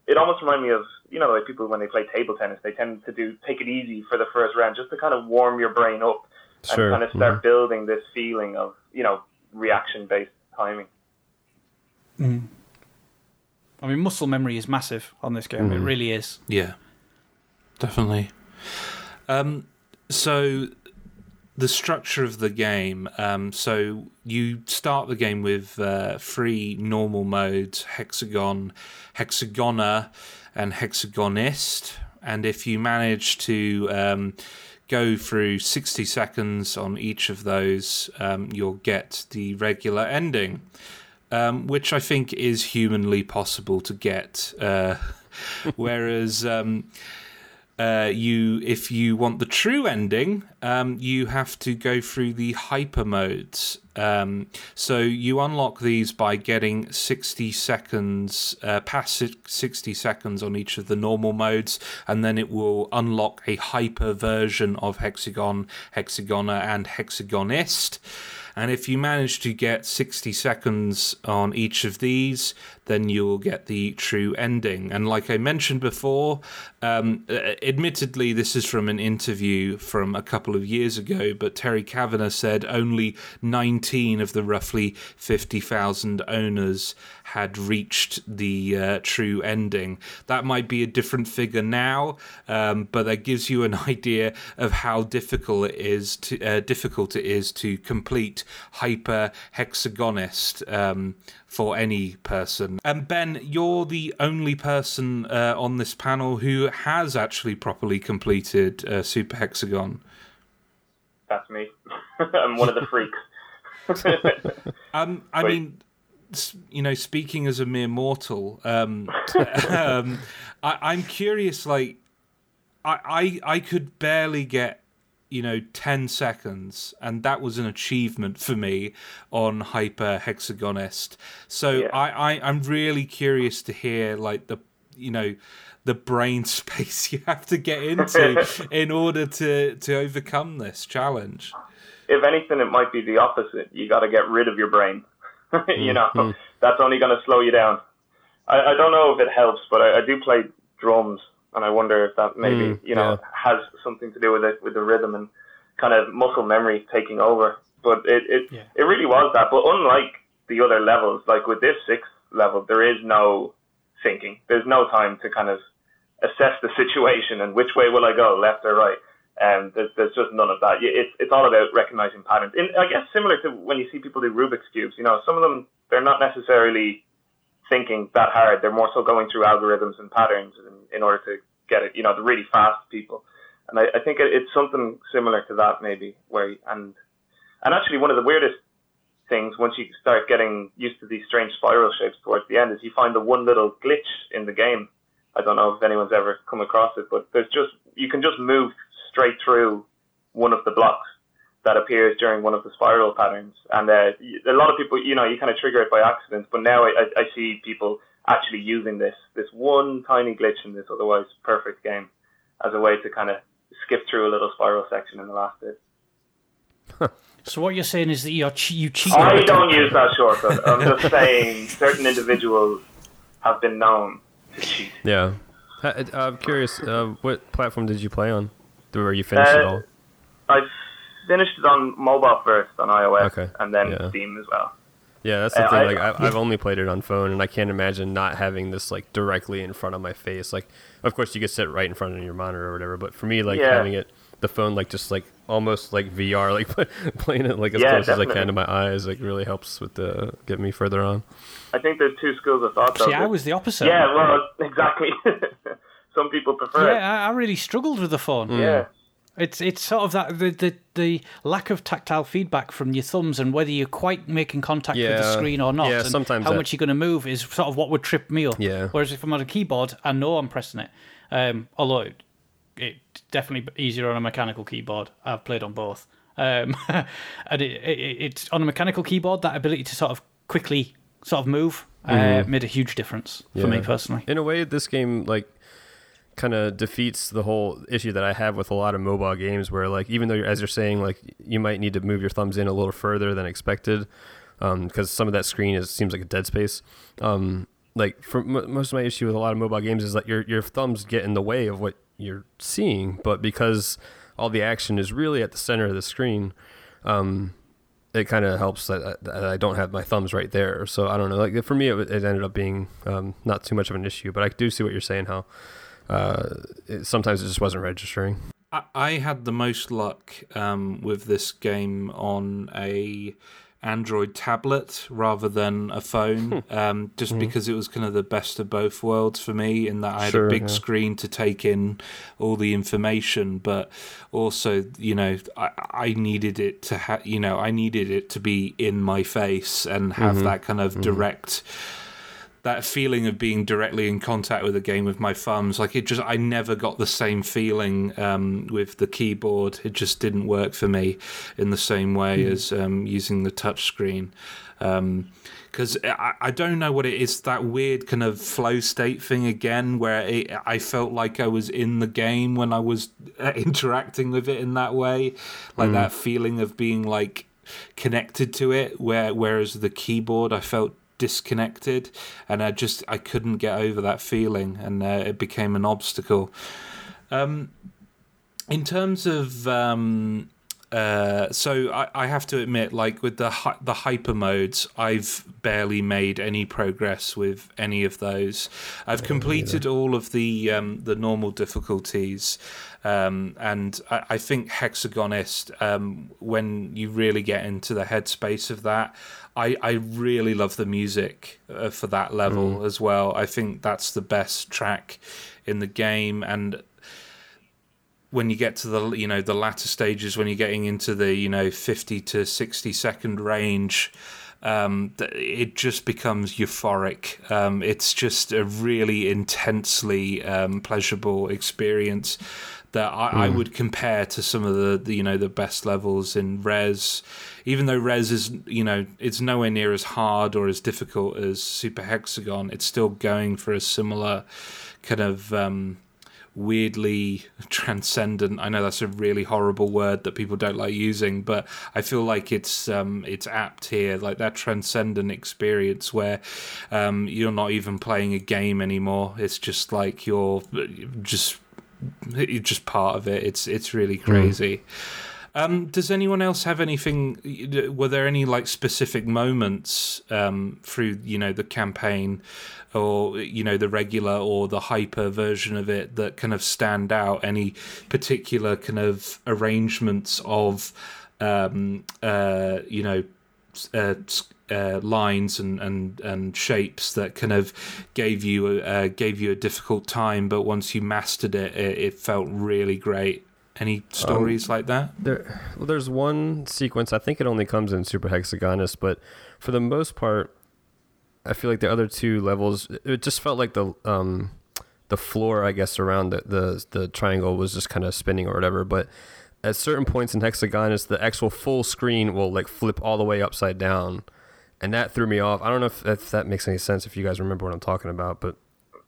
it almost reminds me of you know like people when they play table tennis they tend to do take it easy for the first round just to kind of warm your brain up sure. and kind of start mm-hmm. building this feeling of you know reaction based timing. Mm. I mean, muscle memory is massive on this game. Mm. It mm-hmm. really is. Yeah, definitely. Um, so the structure of the game. Um, so you start the game with uh, three normal modes: hexagon, hexagoner, and hexagonest. And if you manage to um, go through 60 seconds on each of those, um, you'll get the regular ending, um, which I think is humanly possible to get. Uh, *laughs* whereas um, uh, you, if you want the true ending, um, you have to go through the hyper modes. Um, so you unlock these by getting 60 seconds, uh, past 60 seconds on each of the normal modes, and then it will unlock a hyper version of Hexagon, Hexagoner, and Hexagonest. And if you manage to get 60 seconds on each of these, then you'll get the true ending. And like I mentioned before, um, admittedly, this is from an interview from a couple of years ago, but Terry Cavanagh said only 19 of the roughly 50,000 owners had reached the uh, true ending. That might be a different figure now, um, but that gives you an *laughs* idea of how difficult it is to uh, difficult it is to complete hyper hexagonest um, for any person. And Ben, you're the only person uh, on this panel who has actually properly completed uh, Super Hexagon. That's me. *laughs* I'm one of the freaks. *laughs* um, I Wait. mean, you know, speaking as a mere mortal, um, *laughs* um, I, am curious. Like, I, I I could barely get you know 10 seconds and that was an achievement for me on hyper hexagonest so yeah. I, I i'm really curious to hear like the you know the brain *laughs* space you have to get into *laughs* in order to to overcome this challenge. If anything it might be the opposite. You got to get rid of your brain. *laughs* You know mm-hmm. that's only going to slow you down. I, I don't know if it helps but I, I do play drums and I wonder if that maybe mm, you know yeah. has something to do with it with the rhythm and kind of muscle memory taking over. But it it, yeah. it really was that. But unlike the other levels, like with this sixth level, there is no thinking. There's no time to kind of assess the *laughs* situation and which way will I go, left or right. And um, there's, there's just none of that. It's it's all about recognizing patterns. In, I guess similar to when you see people do Rubik's cubes. You know, some of them they're not necessarily thinking that hard. They're more so going through algorithms and patterns in, in order to get it. You know, the really fast people. And I, I think it, it's something similar to that maybe. Where and and actually one of the weirdest things once you start getting used to these strange spiral shapes towards the end is you find the one little glitch in the game. I don't know if anyone's ever come across it, but there's just you can just move straight through one of the blocks that appears during one of the spiral patterns. And uh, a lot of people, you know, you kind of trigger it by accident. But now I, I, see people actually using this this one tiny glitch in this otherwise perfect game as a way to kind of skip through a little spiral section in the last bit. *laughs* So what you're saying is that you're che- you cheat. I don't use that shortcut. I'm just saying certain individuals have been known to cheat. Yeah, uh, I'm curious. Uh, what platform did you play on? Where you finished uh, it all? I've finished it on mobile first on iOS, okay. and then yeah. Steam as well. Yeah, that's the uh, thing. Like I, have *laughs* only played it on phone, and I can't imagine not having this like directly in front of my face. Like, of course, you could sit right in front of your monitor or whatever, but for me, like yeah. having it, the phone, like just like almost like VR, *laughs* like playing it like as yeah, close definitely. as I can to my eyes, like really helps with the get me further on. I think there's two schools of thought. Though, See, I was the opposite. Yeah, well, *laughs* exactly. Some people prefer. Yeah, I really struggled with the phone. Mm. Yeah. It's it's sort of that the, the the lack of tactile feedback from your thumbs and whether you're quite making contact yeah. with the screen or not. Yeah, sometimes how that... much you're going to move is sort of what would trip me up. Yeah. Whereas if I'm on a keyboard, I know I'm pressing it. Um, although it, it's definitely easier on a mechanical keyboard. I've played on both. Um, *laughs* and it, it, it's on a mechanical keyboard that ability to sort of quickly sort of move uh, mm-hmm. made a huge difference yeah. for me personally. In a way, this game like kind of defeats the whole issue that I have with a lot of mobile games where like even though you're, as you're saying like you might need to move your thumbs in a little further than expected because um, some of that screen is seems like a dead space. Um, like for m- most of my issue with a lot of mobile games is that your your thumbs get in the way of what you're seeing, but because all the action is really at the center of the screen, um, it kind of helps that, that, I don't have my thumbs right there. So I don't know. Like for me, it, it ended up being um, not too much of an issue, but I do see what you're saying. How uh, it, sometimes it just wasn't registering. I, had the most luck um, with this game on a Android tablet rather than a phone, hmm. um, just mm-hmm. because it was kind of the best of both worlds for me. In that I had sure, a big yeah. screen to take in all the information, but also, you know, I, I needed it to have, you know, I needed it to be in my face and have mm-hmm. that kind of mm-hmm. That feeling of being directly in contact with the game with my thumbs like it just i never got the same feeling um, with the keyboard it just didn't work for me in the same way mm. as um, using the touch screen because um, I, I, don't know what it is that weird kind of flow state thing again where it, i felt like i was in the game when i was uh, *laughs* interacting with it in that way like mm. that feeling of being like connected to it, where whereas the keyboard I felt disconnected, and I just I couldn't get over that feeling, and uh, it became an obstacle. Um, in terms of um, uh, so I, I have to admit, like with the hy- the hyper modes, I've barely made any progress with any of those. I've completed all of the um, the normal difficulties, um, and I, I think Hexagonest. Um, when you really get into the headspace of that, I I really love the music uh, for that level as well. I think that's the best track in the game, and when you get to the you know the latter stages when you're getting into the you know 50 to 60 second range um, it just becomes euphoric. Um, it's just a really intensely um, pleasurable experience that I, mm. I, would compare to some of the, the, you know the best levels in Rez, Even though Rez is you know it's nowhere near as hard or as difficult as Super Hexagon, it's still going for a similar kind of um, weirdly transcendent. I know that's a really horrible word that people don't like using, but I feel like it's um, it's apt here, like that transcendent experience where um, you're not even playing a game anymore. It's just like you're just you're just part of it. It's it's really crazy. Mm. Um, does anyone else have anything? Were there any like specific moments um, through you know the campaign, or you know the regular or the hyper version of it that kind of stand out? Any particular kind of arrangements of um, uh, you know uh, uh, lines and, and, and shapes that kind of gave you uh, gave you a difficult time, but once you mastered it, it, it felt really great. Any stories um, like that? There, well, there's one sequence. I think it only comes in Super Hexagonus, but for the most part, I feel like the other two levels, it just felt like the um, the floor, I guess, around the the, the triangle was just kind of spinning or whatever. But at certain points in Hexagonus, the actual full screen will like flip all the way upside down, and that threw me off. I don't know if, if that makes any sense. If you guys remember what I'm talking about, but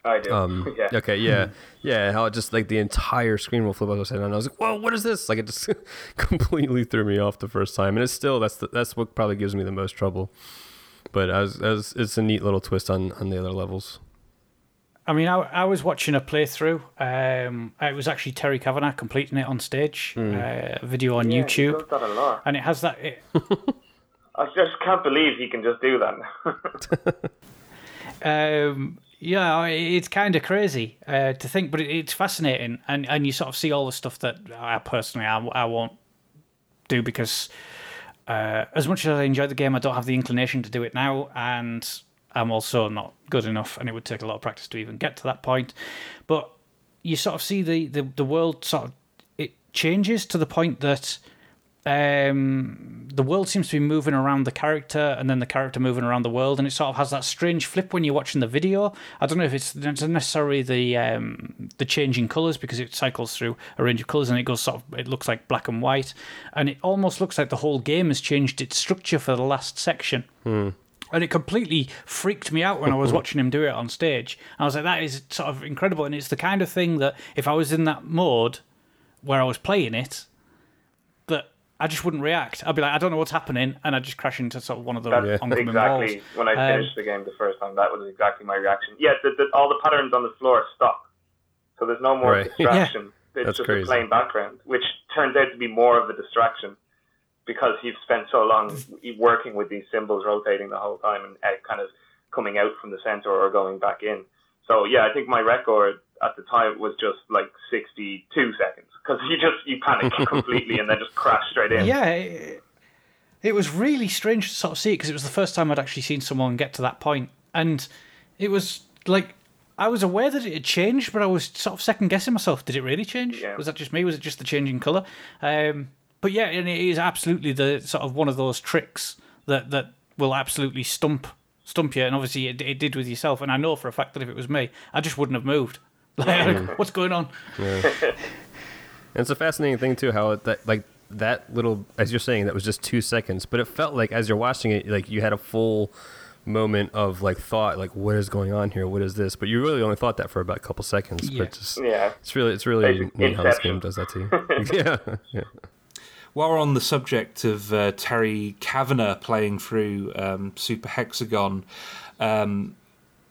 I do. Um, *laughs* yeah. Okay. Yeah. Yeah. How it just like the entire screen will flip upside down. I was like, "Whoa, what is this?" Like it just *laughs* completely threw me off the first time, and it's still that's the, that's what probably gives me the most trouble. But as as it's a neat little twist on on the other levels. I mean, I, I was watching a playthrough. Um, it was actually Terry Cavanagh completing it on stage, mm. uh, video on yeah, YouTube, and it has that. It, *laughs* I just can't believe he can just do that. *laughs* um, yeah, it's kind of crazy uh, to think, but it, it's fascinating, and and you sort of see all the stuff that I personally I, I won't do because uh, as much as I enjoy the game, I don't have the inclination to do it now, and I'm also not good enough, and it would take a lot of practice to even get to that point. But you sort of see the the, the world sort of it changes to the point that um, the world seems to be moving around the character and then the character moving around the world, and it sort of has that strange flip when you're watching the video. I don't know if it's necessarily the um, the changing colors because it cycles through a range of colors and it goes sort of it looks like black and white, and it almost looks like the whole game has changed its structure for the last section. Hmm. And it completely freaked me out when I was *laughs* watching him do it on stage. I was like, that is sort of incredible. And it's the kind of thing that if I was in that mode where I was playing it, I just wouldn't react. I'd be like, I don't know what's happening, and I'd just crash into sort of one of the That's oncoming exactly walls. when I um, finished um, the game the first time. That was exactly my reaction. Yeah, the, the, all the patterns on the floor stop, so there's no more right. *laughs* distraction. Yeah. It's That's just crazy. a plain background, which turns out to be more of a distraction because you've spent so long working with these symbols rotating the whole time and uh, kind of coming out from the center or going back in. So yeah, I think my record at the time it was just like 62 seconds because you just you panic *laughs* completely and then just crash straight in. Yeah, it, it was really strange to sort of see it because it was the first time I'd actually seen someone get to that point, and it was like I was aware that it had changed, but I was sort of second guessing myself. Did it really change? Yeah. Was that just me? Was it just the changing color? Um, but yeah, and it is absolutely the sort of one of those tricks that that will absolutely stump stump you, and obviously it, it did with yourself. And I know for a fact that if it was me, I just wouldn't have moved. *laughs* Like, *laughs* what's going on? Yeah. and it's a fascinating thing too, how it, that like that little, as you're saying, that was just two seconds, but it felt like as you're watching it, like you had a full moment of like thought, like what is going on here? What is this? But you really only thought that for about a couple seconds. Yeah. But just yeah, it's really it's really neat how this game does that to you. *laughs* yeah, yeah. while we're on the subject of uh, Terry Cavanagh playing through um, Super Hexagon, um,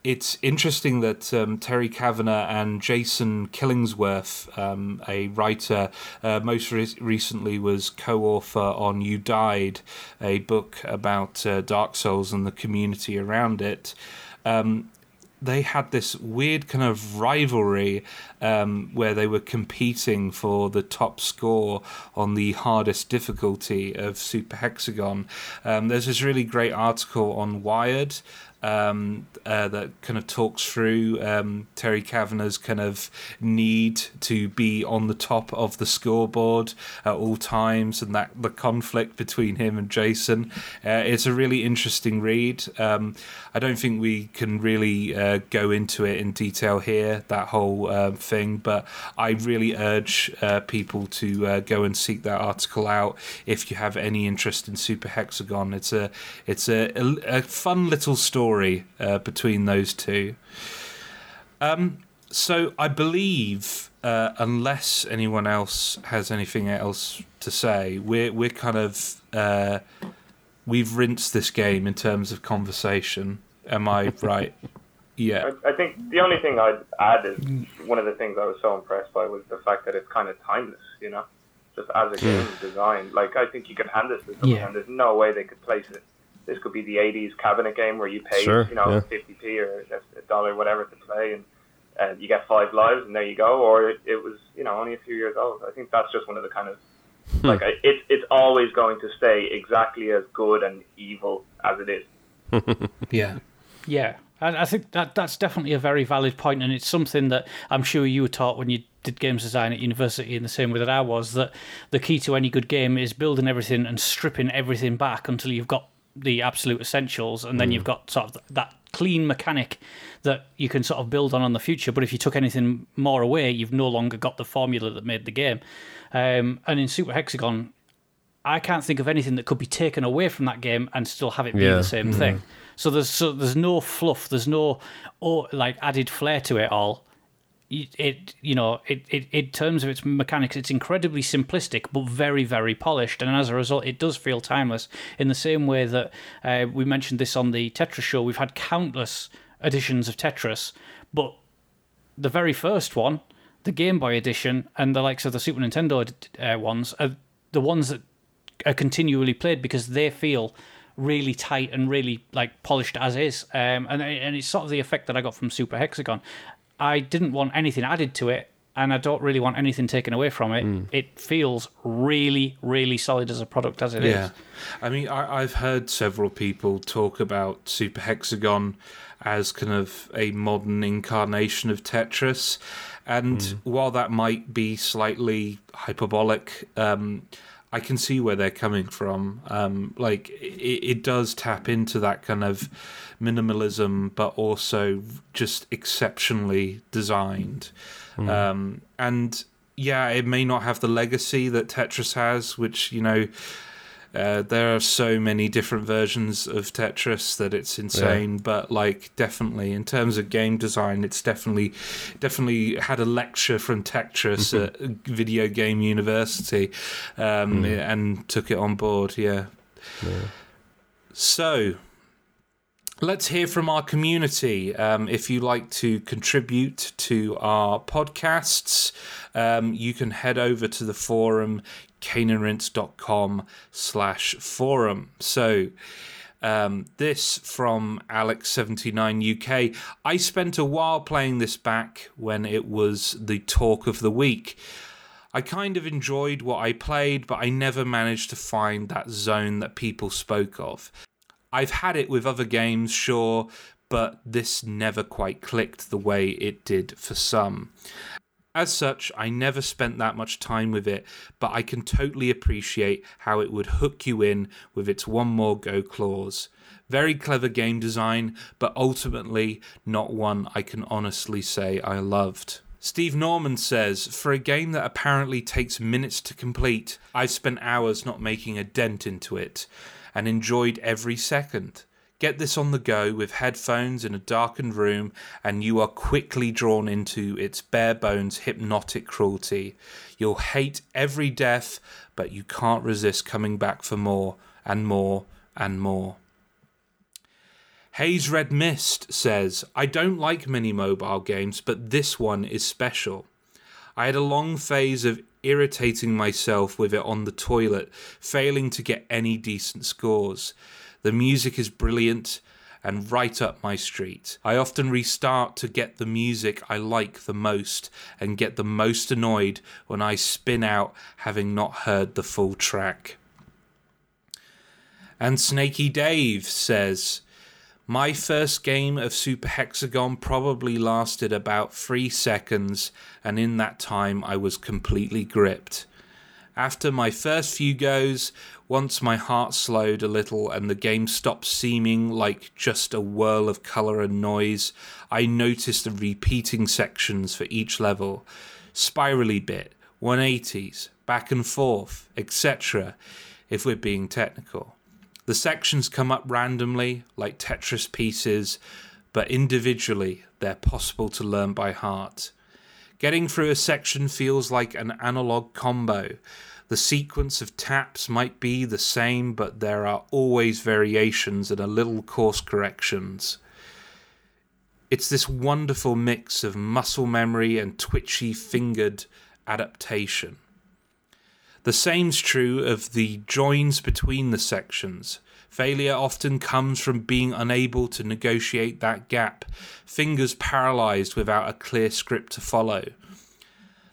it's interesting that um, Terry Cavanagh and Jason Killingsworth, um, a writer, uh, most re- recently was co-author on "You Died," a book about uh, Dark Souls and the community around it. Um, they had this weird kind of rivalry um, where they were competing for the top score on the hardest difficulty of Super Hexagon. Um, there's this really great article on Wired um, uh, that kind of talks through um, Terry Cavanagh's kind of need to be on the top of the scoreboard at all times, and that the conflict between him and Jason. Uh, it's a really interesting read. Um, I don't think we can really uh, go into it in detail here, that whole uh, thing, but I really urge uh, people to uh, go and seek that article out if you have any interest in Super Hexagon. It's a it's a, a, a fun little story story uh, between those two. Um, so I believe, uh, unless anyone else has anything else to say, we're we're kind of uh, we've rinsed this game in terms of conversation. Am I *laughs* right? Yeah. I, I think the only thing I'd add is one of the things I was so impressed by was the fact that it's kind of timeless. You know, just as a game design. Like I think you could hand this to someone, Yeah. and there's no way they could place it. This could be the '80s cabinet game where you pay, Sure, you know, yeah. 50p or a dollar, whatever, to play, and and you get five lives, and there you go. Or it, it was, you know, only a few years old. I think that's just one of the kind of hmm. like I, it, it's always going to stay exactly as good and evil as it is. *laughs* Yeah. Yeah, I, I think that that's definitely a very valid point, and it's something that I'm sure you were taught when you did games design at university, in the same way that I was. That the key to any good game is building everything and stripping everything back until you've got the absolute essentials, and then you've got sort of that clean mechanic that you can sort of build on in the future. But if you took anything more away, you've no longer got the formula that made the game. Um, and in Super Hexagon, I can't think of anything that could be taken away from that game and still have it be Yeah. the same thing. So there's so there's no fluff, there's no or like added flair to it all. It you know it, it in terms of its mechanics, it's incredibly simplistic but very very polished, and as a result, it does feel timeless. In the same way that uh, we mentioned this on the Tetris show, we've had countless editions of Tetris, but the very first one, the Game Boy edition, and the likes of the Super Nintendo uh, ones are the ones that are continually played because they feel really tight and really like polished as is. Um, and and it's sort of the effect that I got from Super Hexagon. I didn't want anything added to it, and I don't really want anything taken away from it. It feels really, really solid as a product as it is. Yeah, I mean, I, I've heard several people talk about Super Hexagon as kind of a modern incarnation of Tetris, and while that might be slightly hyperbolic, um, I can see where they're coming from. Um, like, it, it does tap into that kind of minimalism, but also just exceptionally designed. Um, and yeah, it may not have the legacy that Tetris has, which you know. Uh, there are so many different versions of Tetris that it's insane, but like definitely in terms of game design, it's definitely definitely had a lecture from Tetris at Video Game University, um, and took it on board. Yeah. So, let's hear from our community. Um, if you like to contribute to our podcasts, um, you can head over to the forum caneandrinse.com slash forum. So um, this from Alex79UK. I spent a while playing this back when it was the talk of the week. I kind of enjoyed what I played, but I never managed to find that zone that people spoke of. I've had it with other games, sure, but this never quite clicked the way it did for some. As such, I never spent that much time with it, but I can totally appreciate how it would hook you in with its one more go clause. Very clever game design, but ultimately not one I can honestly say I loved. Steve Norman says, For a game that apparently takes minutes to complete, I've spent hours not making a dent into it and enjoyed every second. Get this on the go with headphones in a darkened room, and you are quickly drawn into its bare bones hypnotic cruelty. You'll hate every death, but you can't resist coming back for more and more and more. Haze Red Mist says, I don't like many mobile games, but this one is special. I had a long phase of irritating myself with it on the toilet, failing to get any decent scores. The music is brilliant and right up my street. I often restart to get the music I like the most and get the most annoyed when I spin out having not heard the full track. And Snaky Dave says, my first game of Super Hexagon probably lasted about three seconds, and in that time I was completely gripped. After my first few goes, once my heart slowed a little and the game stopped seeming like just a whirl of colour and noise, I noticed the repeating sections for each level spirally bit, 180s, back and forth, etc., if we're being technical. The sections come up randomly, like Tetris pieces, but individually, they're possible to learn by heart. Getting through a section feels like an analog combo, the sequence of taps might be the same, but there are always variations and a little course corrections. It's this wonderful mix of muscle memory and twitchy fingered adaptation. The same's true of the joins between the sections. Failure often comes from being unable to negotiate that gap, fingers paralyzed without a clear script to follow.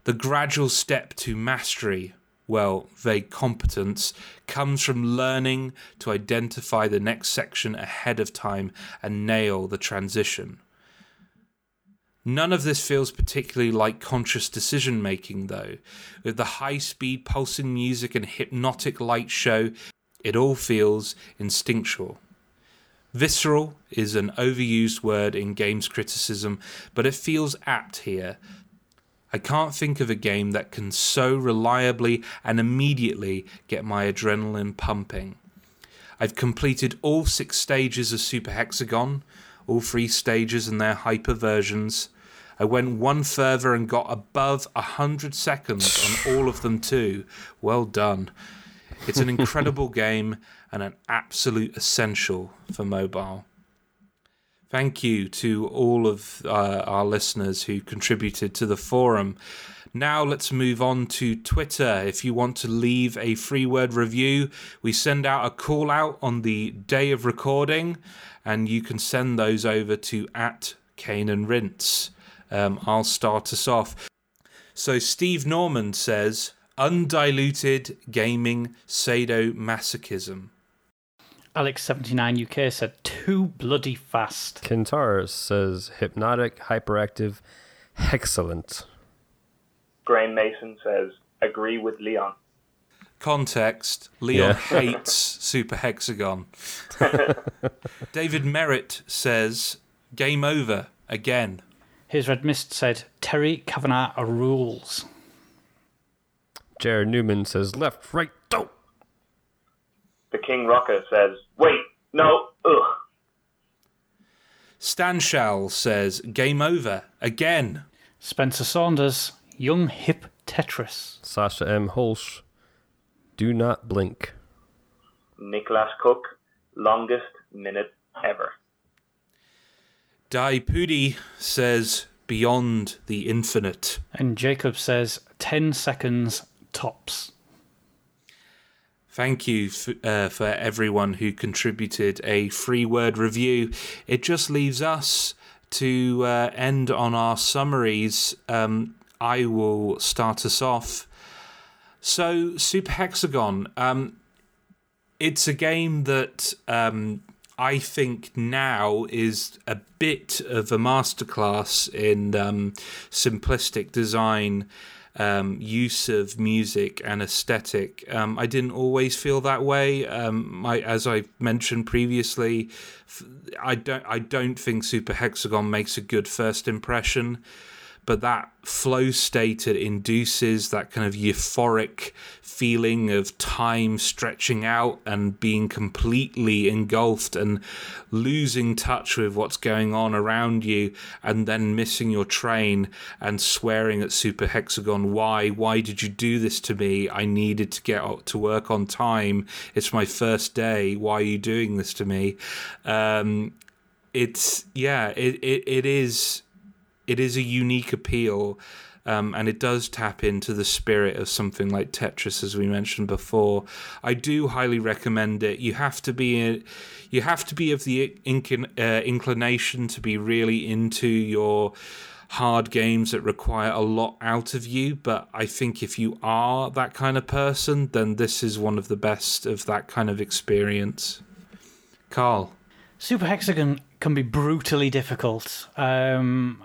The gradual step to mastery well, vague competence comes from learning to identify the next section ahead of time and nail the transition. None of this feels particularly like conscious decision making, though. With the high speed pulsing music and hypnotic light show, it all feels instinctual. Visceral is an overused word in games criticism, but it feels apt here I can't think of a game that can so reliably and immediately get my adrenaline pumping. I've completed all six stages of Super Hexagon, all three stages and their hyper versions. I went one further and got above a hundred seconds on *sighs* all of them too. Well done. It's an incredible *laughs* game and an absolute essential for mobile. Thank you to all of uh, our listeners who contributed to the forum. Now let's move on to Twitter. If you want to leave a free word review, we send out a call out on the day of recording, and you can send those over to at Cane and Rinse. Um, I'll start us off. So Steve Norman says, undiluted gaming sadomasochism. Alex79UK said, too bloody fast. Kintar says, hypnotic, hyperactive, excellent. Graham Mason says, agree with Leon. Context Leon yeah. *laughs* hates Super Hexagon. *laughs* David Merritt says, game over again. His Red Mist said, Terry Cavanagh rules. Jared Newman says, left, right, don't the King Rocker says, "Wait, no, ugh." Stanshall says, "Game over again." Spencer Saunders, young hip Tetris. Sasha M. Holsch, do not blink. Nicholas Cook, longest minute ever. Dai Pudi says, "Beyond the infinite." And Jacob says, 10 seconds tops. Thank you f- uh, for everyone who contributed a free word review. It just leaves us to uh, end on our summaries. Um, I will start us off. So, Super Hexagon, um, it's a game that um, I think now is a bit of a masterclass in um, simplistic design um, use of music and aesthetic. Um, I didn't always feel that way. Um, I, as I mentioned previously, I don't I don't think Super Hexagon makes a good first impression. But that flow state it induces that kind of euphoric feeling of time stretching out and being completely engulfed and losing touch with what's going on around you and then missing your train and swearing at Super Hexagon why why did you do this to me? I needed to get to work on time. It's my first day. Why are you doing this to me? Um, it's yeah it, it, it is it is a unique appeal um, and it does tap into the spirit of something like Tetris, as we mentioned before. I do highly recommend it. You have to be a, you have to be of the inc- uh, inclination to be really into your hard games that require a lot out of you. But I think if you are that kind of person, then this is one of the best of that kind of experience. Karl. Super Hexagon can be brutally difficult. Um,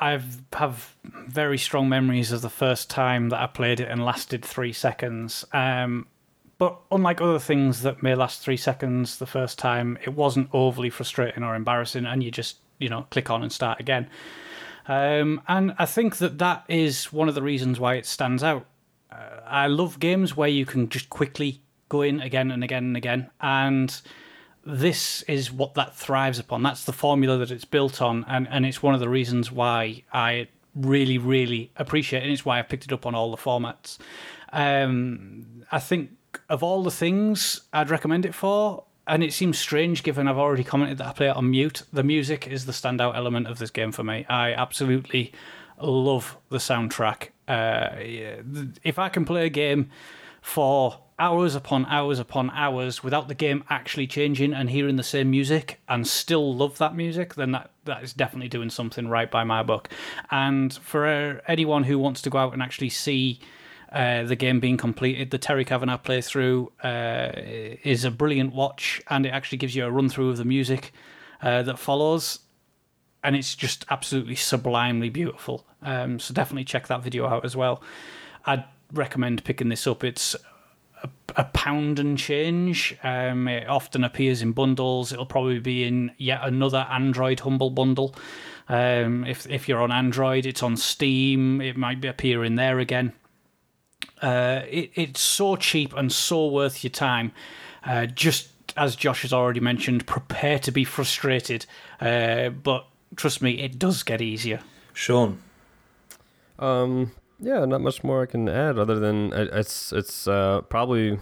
I have have very strong memories of the first time that I played it and lasted three seconds. Um, but unlike other things that may last three seconds the first time, it wasn't overly frustrating or embarrassing, and you just you know click on and start again. Um, and I think that that is one of the reasons why it stands out. Uh, I love games where you can just quickly go in again and again and again, and this is what that thrives upon. That's the formula that it's built on, and, and it's one of the reasons why I really, really appreciate it. And it's why I picked it up on all the formats. Um, I think of all the things I'd recommend it for, and it seems strange given I've already commented that I play it on mute. The music is the standout element of this game for me. I absolutely love the soundtrack. Uh, if I can play a game for hours upon hours upon hours without the game actually changing and hearing the same music and still love that music, then that, that is definitely doing something right by my book. And for uh, anyone who wants to go out and actually see uh, the game being completed, the Terry Cavanagh playthrough uh, is a brilliant watch and it actually gives you a run through of the music uh, that follows. And it's just absolutely sublimely beautiful. Um, so definitely check that video out as well. I'd recommend picking this up. It's a, a pound and change. Um, it often appears in bundles. It'll probably be in yet another Android Humble Bundle. Um, if if you're on Android, it's on Steam. It might be appearing there again. Uh, it, it's so cheap and so worth your time. Uh, just as Josh has already mentioned, prepare to be frustrated. Uh, but trust me, it does get easier. Sean. Um, yeah, not much more I can add other than it's it's uh, probably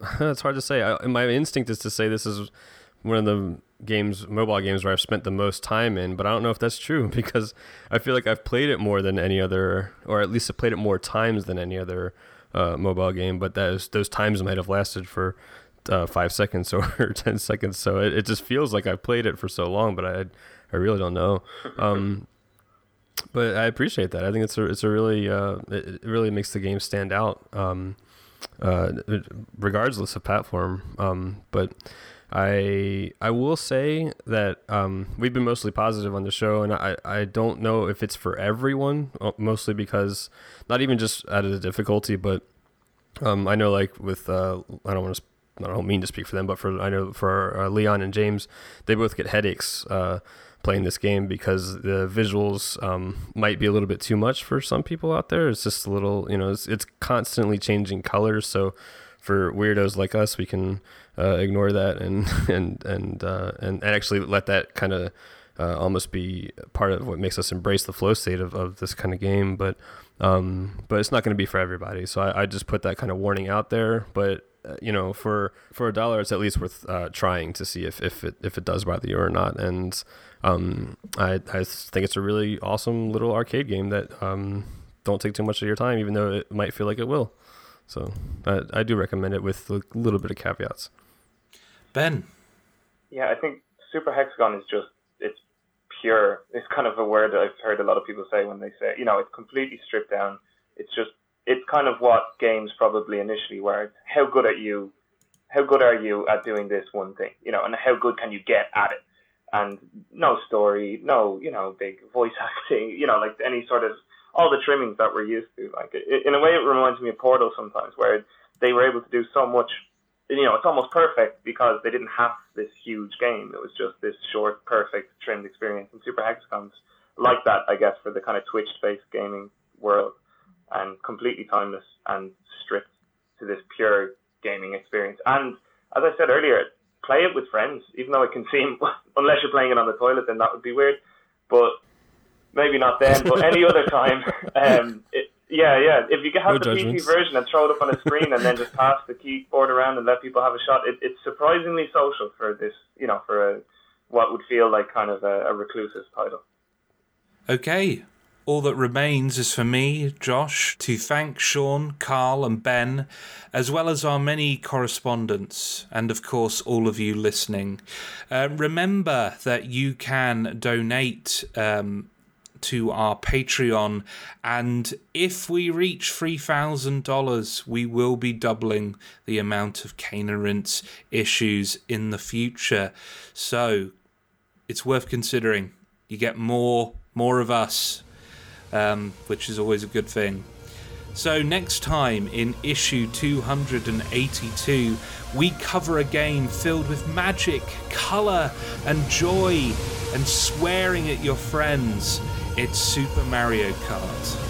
*laughs* it's hard to say. I, my instinct is to say this is one of the games, mobile games, where I've spent the most time in, but I don't know if that's true *laughs* because I feel like I've played it more than any other, or at least I've played it more times than any other uh, mobile game. But those those times might have lasted for uh, five seconds *laughs* or ten seconds, so it, it just feels like I've played it for so long, but I I really don't know. Um, but I appreciate that. I think it's a it's a really uh, it really makes the game stand out, um, uh, regardless of platform. Um, but I I will say that um, we've been mostly positive on the show, and I I don't know if it's for everyone. Uh, mostly because not even just out of the difficulty, but um, I know like with uh, I don't want to. I don't mean to speak for them, but for I know for uh, Leon and James, they both get headaches uh, playing this game because the visuals um, might be a little bit too much for some people out there. It's just a little, you know, it's, it's constantly changing colors. So for weirdos like us, we can uh, ignore that and *laughs* and and, uh, and and actually let that kind of uh, almost be part of what makes us embrace the flow state of, of this kind of game. But um, but it's not going to be for everybody. So I, I just put that kind of warning out there. But uh, you know, for for a dollar, it's at least worth uh, trying to see if, if it if it does bother you or not. And um, I I think it's a really awesome little arcade game that um, don't take too much of your time, even though it might feel like it will. So I, I do recommend it with a little bit of caveats. Ben. Yeah, I think Super Hexagon is just it's pure. It's kind of a word that I've heard a lot of people say when they say, you know, it's completely stripped down. It's just it's kind of what games probably initially were. How good are you? How good are you at doing this one thing? You know, and how good can you get at it? And no story, no, you know, big voice *laughs* acting, you know, like any sort of all the trimmings that we're used to. Like it, in a way, it reminds me of Portal sometimes, where they were able to do so much. You know, it's almost perfect because they didn't have this huge game. It was just this short, perfect, trimmed experience. And Super Hexagon's like that, I guess, for the kind of Twitch-based gaming world, and completely timeless and stripped to this pure gaming experience. And as I said earlier, play it with friends, even though it can seem, *laughs* unless you're playing it on the toilet, then that would be weird. But maybe not then, but any other *laughs* time. Um, it, yeah, yeah. If you can have No the judgments. PC version and throw it up on a screen and then just pass the keyboard around and let people have a shot, it, it's surprisingly social for this, you know, for a what would feel like kind of a, a reclusive title. Okay. All that remains is for me, Josh, to thank Sean, Karl, and Ben, as well as our many correspondents, and of course, all of you listening. Uh, remember that you can donate um, to our Patreon, and if we reach $3,000, we will be doubling the amount of Cane and issues in the future. So it's worth considering. You get more, more of us, um, which is always a good thing. So next time in issue 282, we cover a game filled with magic, color, and joy, and swearing at your friends. It's Super Mario Kart.